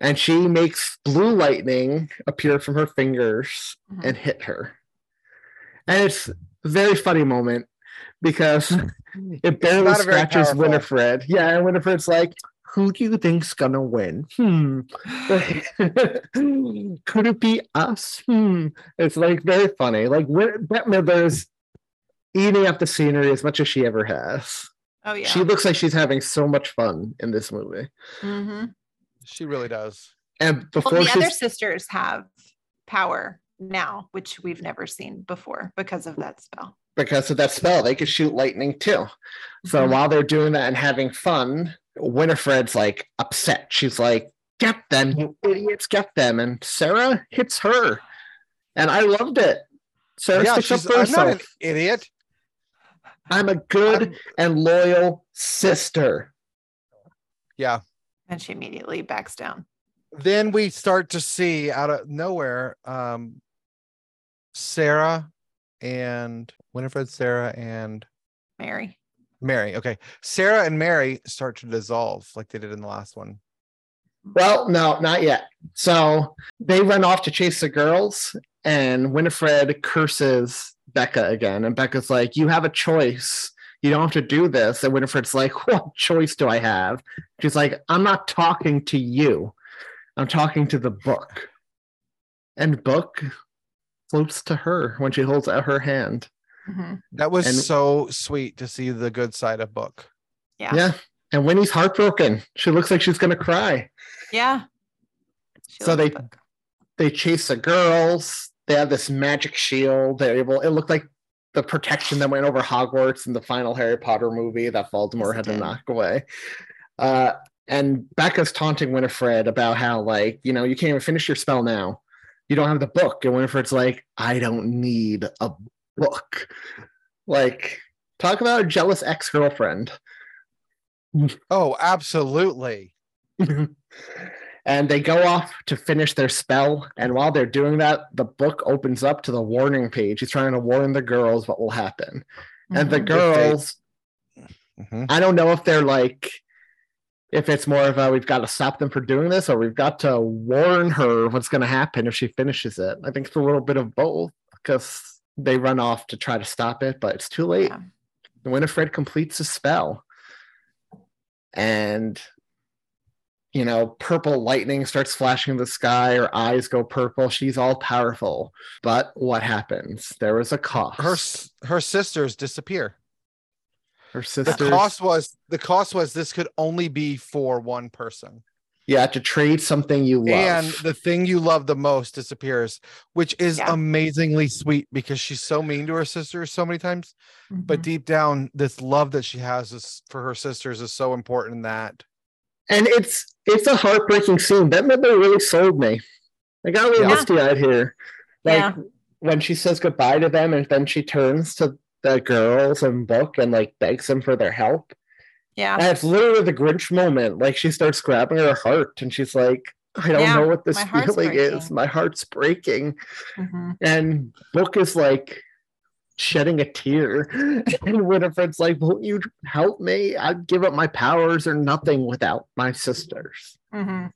And she makes blue lightning appear from her fingers Mhm. and hit her. And it's a very funny moment because [laughs] it barely not a very scratches Winifred. Yeah, and Winifred's like, who do you think's gonna win? Hmm. [laughs] Could it be us? Hmm. It's like very funny. Like Bette Midler's eating up the scenery as much as she ever has. Oh yeah. She looks like she's having so much fun in this movie. hmm She really does. And before Well, the other sisters have power now, which we've never seen before because of that spell. because of that spell, they could shoot lightning too. So Mhm. while they're doing that and having fun, Winifred's like upset. She's like, "Get them, you idiots! Get them!" And Sarah hits her, and I loved it. Sarah yeah, sticks up she's, for I'm not an idiot. I'm a good I'm- and loyal sister. Yeah. And she immediately backs down. Then we start to see out of nowhere, um, Sarah and Winifred, Sarah and Mary. Mary. Okay. Sarah and Mary start to dissolve like they did in the last one. Well, no, not yet. So they run off to chase the girls, and Winifred curses Becca again. And Becca's like, You have a choice. You don't have to do this. And Winifred's like, [laughs] What choice do I have? She's like, I'm not talking to you. I'm talking to the book. And book floats to her when she holds out her hand. hmm That was And- so sweet to see the good side of Book. Yeah. Yeah. And Winnie's heartbroken. She looks like she's going to cry. Yeah. She So they book. they chase the girls. They have this magic shield. They're able. It looked like the protection that went over Hogwarts in the final Harry Potter movie that Voldemort Yes, had to knock away. Uh, and Becca's taunting Winifred about how, like, you know, you can't even finish your spell now. You don't have the book. And Winifred's like, I don't need a book. Like, talk about a jealous ex girlfriend. Oh, absolutely. [laughs] and they go off to finish their spell. And while they're doing that, the book opens up to the warning page. He's trying to warn the girls what will happen. And the Mhm. girls, Mhm. I don't know if they're like, if it's more of a we've got to stop them from doing this, or we've got to warn her what's going to happen if she finishes it. I think it's a little bit of both because they run off to try to stop it, but it's too late. Yeah. Winifred completes the spell. And you know, purple lightning starts flashing in the sky, her eyes go purple. She's all powerful. But what happens? There was a cost. Her her sisters disappear. her sisters. The cost was the cost was this could only be for one person. yeah, to trade something you love. And the thing you love the most disappears, which is Yeah. amazingly sweet because she's so mean to her sisters so many times. But Mhm. deep down, this love that she has is for her sisters is so important that and it's it's a heartbreaking scene. That Midler really sold me. I got a little Yeah. misty eyed here. Like Yeah. when she says goodbye to them and then she turns to the girls and book and like begs them for their help. yeah. And it's literally the Grinch moment. Like she starts grabbing her heart and she's like, I don't Yeah, know what this feeling is. My heart's breaking. Mhm. And Book is like shedding a tear. [laughs] And Winifred's like, Won't you help me? I'd give up my powers or nothing without my sisters. Mhm.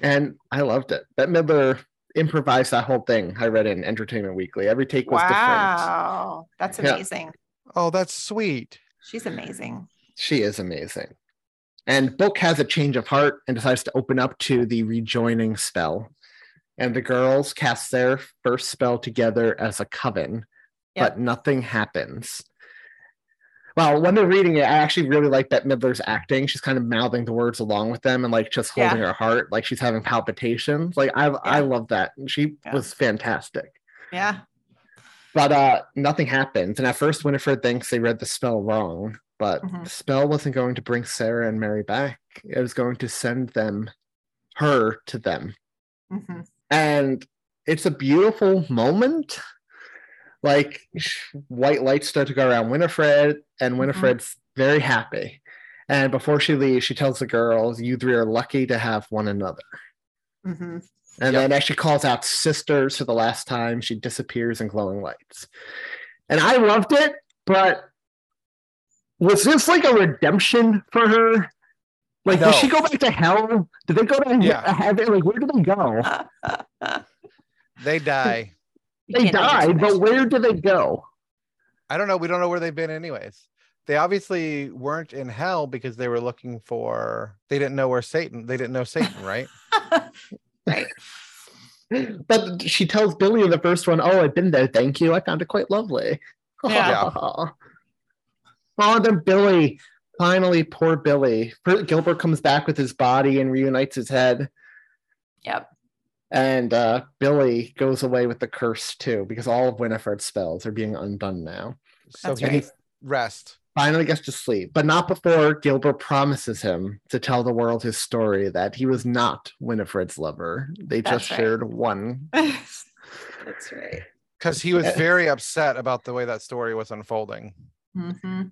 And I loved it. Bette Midler improvised that whole thing. I read in Entertainment Weekly. Every take was different. Wow. That's Yeah. amazing. oh, that's sweet. She's amazing. She is amazing. And Book has a change of heart and decides to open up to the rejoining spell. And the girls cast their first spell together as a coven, but nothing happens. Well, when they're reading it, I actually really like Bette Midler's acting. She's kind of mouthing the words along with them and like just holding her heart, like she's having palpitations. Like I, I love that. She Yeah. was fantastic. Yeah. But uh, nothing happens. And at first, Winifred thinks they read the spell wrong. but Mhm. the spell wasn't going to bring Sarah and Mary back. It was going to send them, her to them. hmm And it's a beautiful moment. Like white lights start to go around Winifred, and Winifred's very happy. And before she leaves, she tells the girls, You three are lucky to have one another. hmm And then as she calls out sisters for the last time, she disappears in glowing lights. And I loved it, but was this like a redemption for her? Like, No. did she go back to hell? Did they go to Yeah. heaven? Like, where did they go? They die. You They can't died, but where did they go? I don't know. We don't know where they've been, anyways. They obviously weren't in hell because they were looking for. They didn't know where Satan. They didn't know Satan, right? [laughs] right. [laughs] But she tells Billy in the first one, Oh, I've been there. Thank you. I found it quite lovely. Yeah. [laughs] oh, then Billy, finally, poor Billy. Gilbert comes back with his body and reunites his head. Yep. And uh, Billy goes away with the curse too, because all of Winifred's spells are being undone now. So That's he right. rest. Finally gets to sleep, but not before Gilbert promises him to tell the world his story that he was not Winifred's lover. They That's just right. shared one. [laughs] That's right. Because he was very upset about the way that story was unfolding. hmm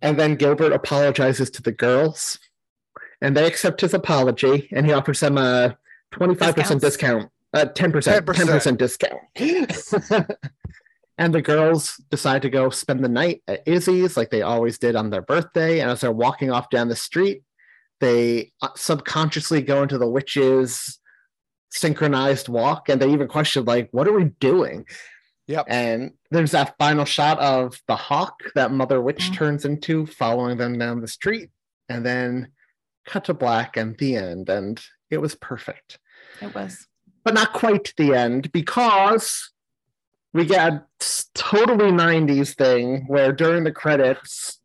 And then Gilbert apologizes to the girls, and they accept his apology, and he offers them a 25% Discounts. discount, uh, 10%, 10% 10%. discount. [laughs] and the girls decide to go spend the night at Izzy's like they always did on their birthday. And as they're walking off down the street, they uh, subconsciously go into the witch's synchronized walk, and they even question, like, what are we doing? Yep. And there's that final shot of the hawk that Mother Witch Mhm. turns into, following them down the street, and then cut to black and the end. And it was perfect, It was. but not quite the end because we get a totally 90s thing where during the credits,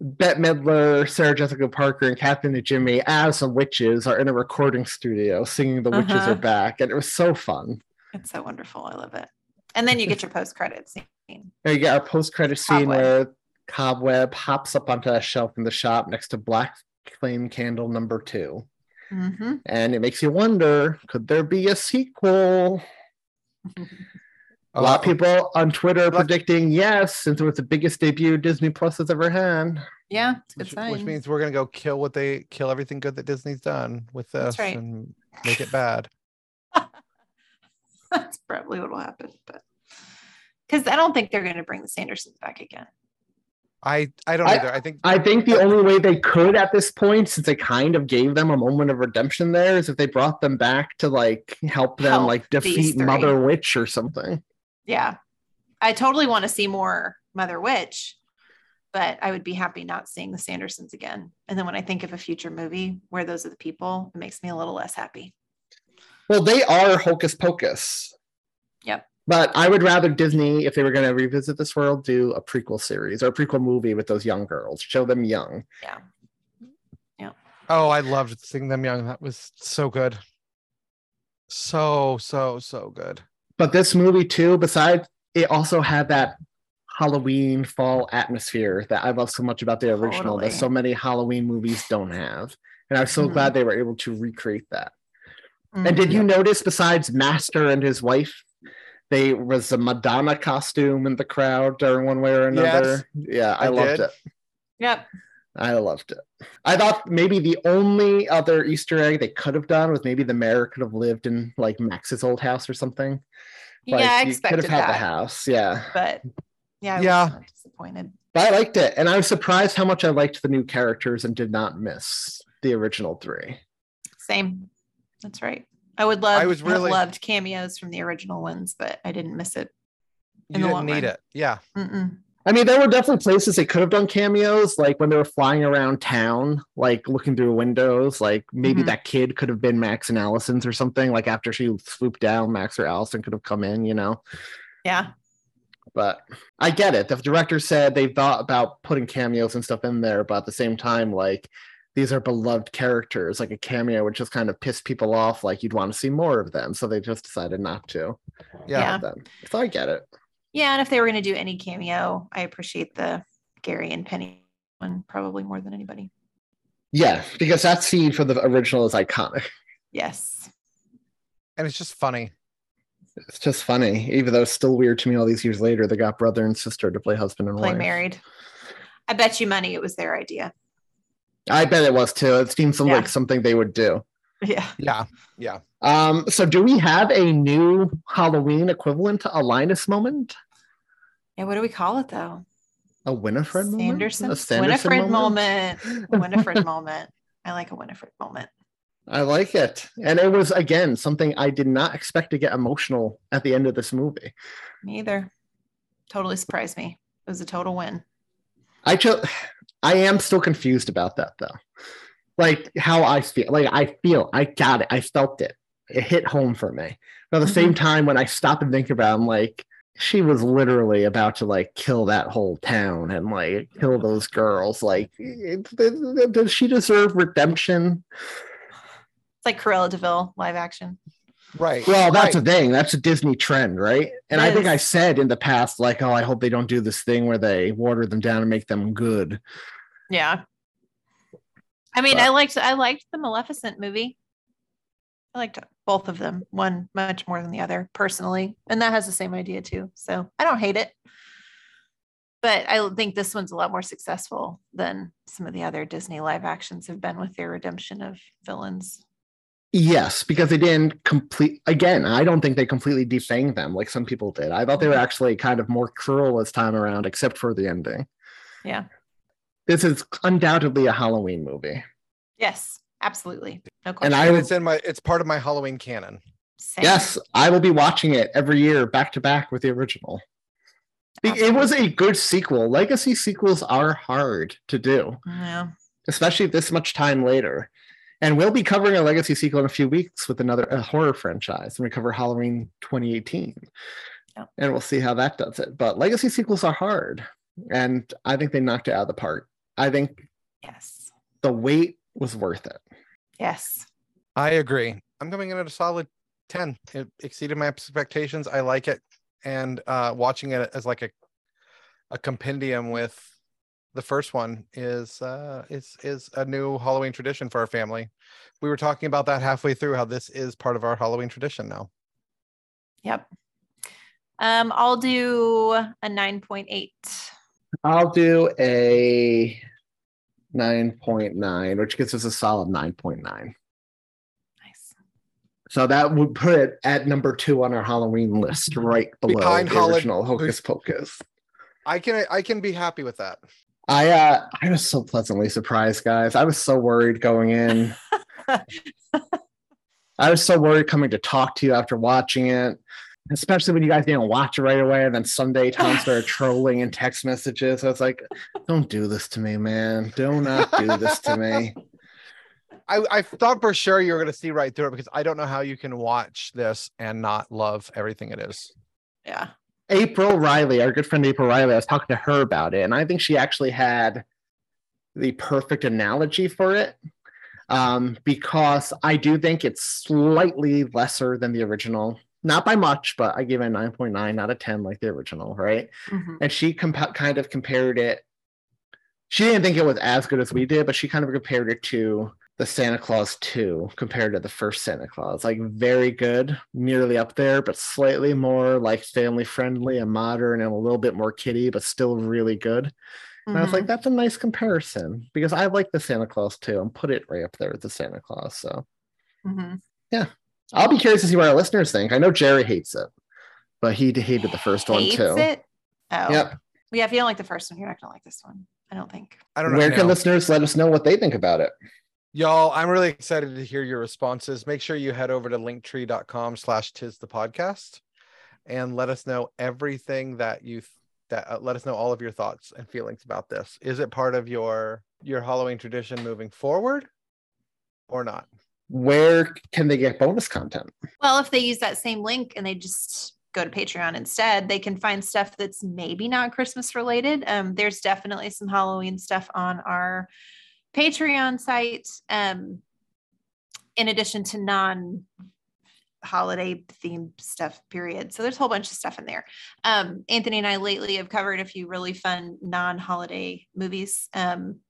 Bette Midler, Sarah Jessica Parker, and Kathy Najimy, as some witches, are in a recording studio singing "The Witches Uh-huh. Are Back," and it was so fun. It's so wonderful. I love it. And then you get your post credit scene. And you get our post-credit scene Cobweb. where Cobweb hops up onto a shelf in the shop next to Black Flame Candle number two. Hmm And it makes you wonder, could there be a sequel? A lot of Uh, people on Twitter are predicting yes, since it was the biggest debut Disney Plus has ever had. Yeah, it's a good which, sign. which means we're gonna go kill what they kill everything good that Disney's done with That's this right. and make it bad. [laughs] [laughs] That's probably what will happen. But because I don't think they're going to bring the Sandersons back again. I I don't I- either. I think I think the only way they could at this point, since they kind of gave them a moment of redemption there, is if they brought them back to like help them Help like defeat. Mother Witch or something. Yeah. I totally want to see more Mother Witch, but I would be happy not seeing the Sandersons again. And then when I think of a future movie where those are the people, it makes me a little less happy. Well, they are Hocus Pocus. Yep. But I would rather Disney, if they were going to revisit this world, do a prequel series or a prequel movie with those young girls. Show them young. Yeah. Yeah. Oh I loved seeing them young. That was so good. So so so good. But this movie, too, besides it also had that Halloween fall atmosphere that I love so much about the original that so many Halloween movies don't have. And I'm so Mhm. glad they were able to recreate that. And Mhm. did you notice, besides Master and his wife, they was a Madonna costume in the crowd during one way or another? Yeah, I, I loved did. it. Yep. I loved it. I thought maybe the only other Easter egg they could have done was maybe the mayor could have lived in like Max's old house or something. Like, yeah, I you expected could have had that. the house, yeah. But yeah, I Yeah. was disappointed. But I liked it, and I was surprised how much I liked the new characters and did not miss the original three. Same. That's right. I would love I was have really- loved cameos from the original ones, but I didn't miss it. You In the didn't need run. it. Yeah. Mm-mm. I mean, there were definitely places they could have done cameos, like when they were flying around town, like looking through windows. Like maybe Mhm. that kid could have been Max and Allison's or something. Like after she swooped down, Max or Allison could have come in, you know. Yeah. But I get it. The director said they thought about putting cameos and stuff in there, but at the same time, like these are beloved characters. Like a cameo would just kind of piss people off. Like you'd want to see more of them, so they just decided not to. Yeah. Yeah. them. So I get it. Yeah. And if they were going to do any cameo, I appreciate the Gary and Penny one probably more than anybody. Yeah, because that scene for the original is iconic. Yes. And it's just funny. It's just funny, even though it's still weird to me all these years later. They got brother and sister to play husband and Play wife. married. I bet you money it was their idea. I bet it was too. It seems Yeah. like something they would do. Yeah. Yeah. Yeah. Um, so do we have a new Halloween equivalent to a Linus moment? Yeah. What do we call it though? A Winifred moment? Sanderson. A Sanderson Winifred moment. A [laughs] Winifred moment. I like a Winifred moment. I like it. And it was again something I did not expect to get emotional at the end of this movie. Me either. Totally surprised me. It was a total win. I just I am still confused about that though. Like how I feel. Like I feel I got it. I felt it. It hit home for me. But at the same mm-hmm. time, when I stop and think about it, I'm like, she was literally about to like kill that whole town and like kill those girls. Like, does she deserve redemption? It's like Cruella de Vil live action. Right. Well, that's right. the thing. That's a Disney trend, right? And I think I said in the past, like, oh, I hope they don't do this thing where they water them down and make them good. Yeah. I mean, I liked I liked the Maleficent movie. I liked both of them, one much more than the other, personally. And that has the same idea too. So I don't hate it. But I think this one's a lot more successful than some of the other Disney live actions have been with their redemption of villains. Yes, because they didn't complete. Again, I don't think they completely defanged them like some people did. I thought they were mm-hmm. actually kind of more cruel this time around, except for the ending. Yeah. This is undoubtedly a Halloween movie. Yes, absolutely. No And question. I And would, it's in my it's part of my Halloween canon. Same. yes, I will be watching it every year back to back with the original. It- It was a good sequel. Legacy sequels are hard to do. Yeah. especially this much time later. And we'll be covering a legacy sequel in a few weeks with another a horror franchise. And we cover Halloween 2018. Yep. And we'll see how that does it. But legacy sequels are hard. And I think they knocked it out of the park. I think Yes. the wait was worth it. Yes. I agree. I'm coming in at a solid 10. It exceeded my expectations. I like it. And uh watching it as like a a compendium with the first one is uh is is a new Halloween tradition for our family. We were talking about that halfway through how this is part of our Halloween tradition now. Yep. Um, I'll do a 9.8. I'll do a 9.9, which gives us a solid 9.9. Nice. So that would put it at number two on our Halloween list, right below Behind the Hol- original Hocus Pocus. I can I can be happy with that. I uh I was so pleasantly surprised, guys. I was so worried going in. [laughs] I was so worried coming to talk to you after watching it, especially when you guys didn't watch it right away. And then Sunday Thom started [laughs] trolling in text messages. I was like, don't do this to me, man. Do not do this to me. I, I thought for sure you were going to see right through it because I don't know how you can watch this and not love everything it is. Yeah. April Riley, our good friend April Riley, I was talking to her about it, and I think she actually had the perfect analogy for it. Um, because I do think it's slightly lesser than the original, not by much, but I gave it a 9.9 out of 10, like the original, right? Mhm. And she compa- kind of compared it. She didn't think it was as good as we did, but she kind of compared it to the Santa Clause 2 compared to the first Santa Clause. Like very good, nearly up there, but slightly more like family friendly and modern and a little bit more kiddie, but still really good. And I was like, that's a nice comparison because I like the Santa Clause 2 and put it right up there with the Santa Clause. So Mhm. I'll be curious to see what our listeners think. I know Jerry hates it, but he hated the first one Hates too. it? Oh. Yep. Yeah, if you don't like the first one, you're not gonna like this one. I don't think. I don't know. Where can now. listeners let us know what they think about it? Y'all, I'm really excited to hear your responses. Make sure you head over to linktree.com slash tis the podcast and let us know everything that you th- that uh, let us know all of your thoughts and feelings about this. Is it part of your your Halloween tradition moving forward or not? Where can they get bonus content? Well, if they use that same link and they just go to Patreon instead, they can find stuff that's maybe not Christmas related. Um, there's definitely some Halloween stuff on our Patreon site. Um, in addition to non holiday themed stuff period so there's a whole bunch of stuff in there um, anthony and i lately have covered a few really fun non-holiday movies um,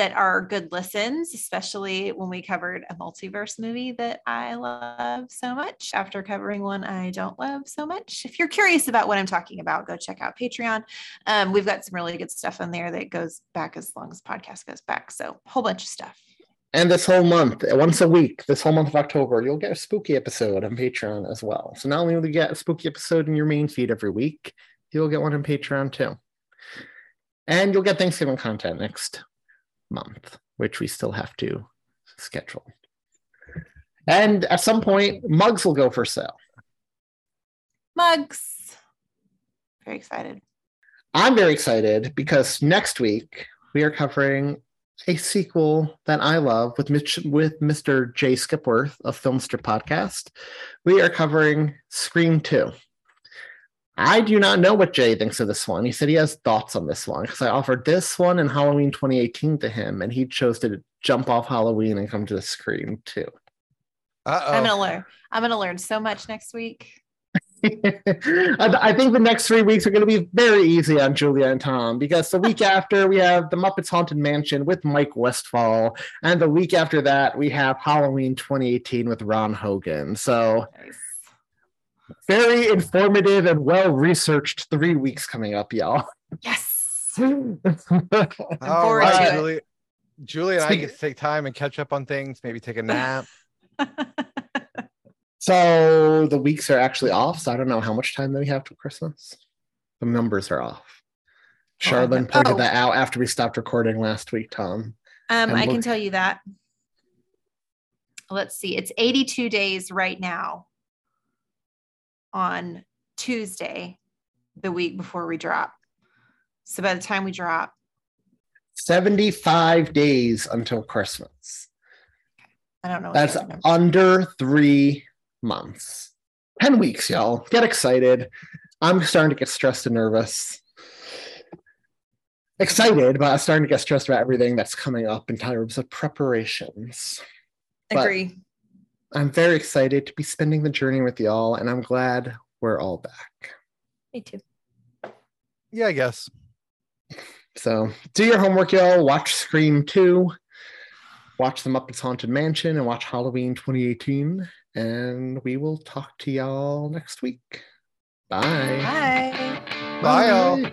that are good listens especially when we covered a multiverse movie that i love so much. After covering one i don't love so much. If you're curious about what i'm talking about go check out patreon. Um, we've got some really good stuff in there that goes back as long as podcast goes back. So a whole bunch of stuff. And this whole month, once a week, this whole month of October, you'll get a spooky episode on Patreon as well. So not only will you get a spooky episode in your main feed every week, you'll get one on Patreon too. And you'll get Thanksgiving content next month, which we still have to schedule. And at some point, mugs will go for sale. mugs very excited I'm very excited because next week we are covering a sequel that I love with Mitch, with Mr. Jay Skipworth of Filmster Podcast. We are covering Scream 2. I do not know what Jay thinks of this one. He said he has thoughts on this one because I offered this one and Halloween 2018 to him, and he chose to jump off Halloween and come to the Scream 2. Uh-oh. i'm gonna learn i'm gonna learn so much next week [laughs] I, I think the next three weeks are going to be very easy on Julia and Thom because the week [laughs] after we have the Muppets Haunted Mansion with Mike Westfall, and the week after that we have Halloween 2018 with Ron Hogan. So very informative and well researched three weeks coming up, y'all. Yes. [laughs] All forward right. Julie. Julie and I Speak- get to take time and catch up on things, maybe take a nap. [laughs] So the weeks are actually off. So I don't know how much time that we have till Christmas. The numbers are off. Charlene pointed Oh. that out after we stopped recording last week, Thom. Um, And I can tell you that. Let's see, it's 82 days right now on Tuesday, the week before we drop. So by the time we drop, 75 days until Christmas. I don't know. what That's the other number- under three months. 10 weeks, y'all. Get excited. I'm starting to get stressed and nervous. Excited, but I'm starting to get stressed about everything that's coming up in terms of preparations. Agree. I'm very excited to be spending the journey with y'all, and I'm glad we're all back. Me too. Yeah, I guess. So do your homework, y'all. Watch Scream 2, watch The Muppets Haunted Mansion, and watch Halloween 2018. And we will talk to y'all next week. Bye. Bye. Bye, y'all.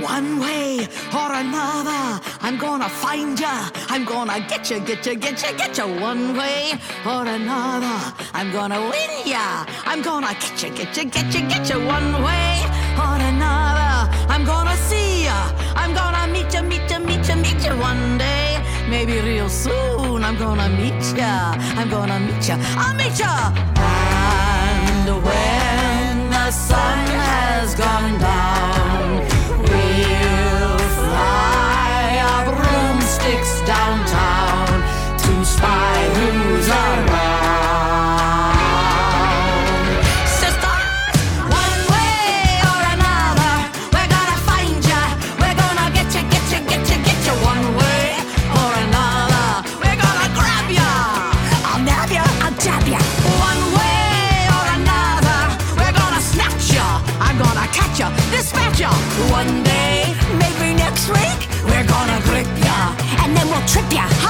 One way or another, I'm gonna find ya. I'm gonna get ya, get ya, get ya, get ya. One way or another, I'm gonna win ya. I'm gonna get ya, get ya, get ya, get ya. One way or another, I'm gonna see ya. I'm gonna meet ya, meet ya, meet ya, meet ya one day. Maybe real soon, I'm gonna meet ya. I'm gonna meet ya. I'll meet ya. And when the sun has gone down, downtown to spy who's around. Hurry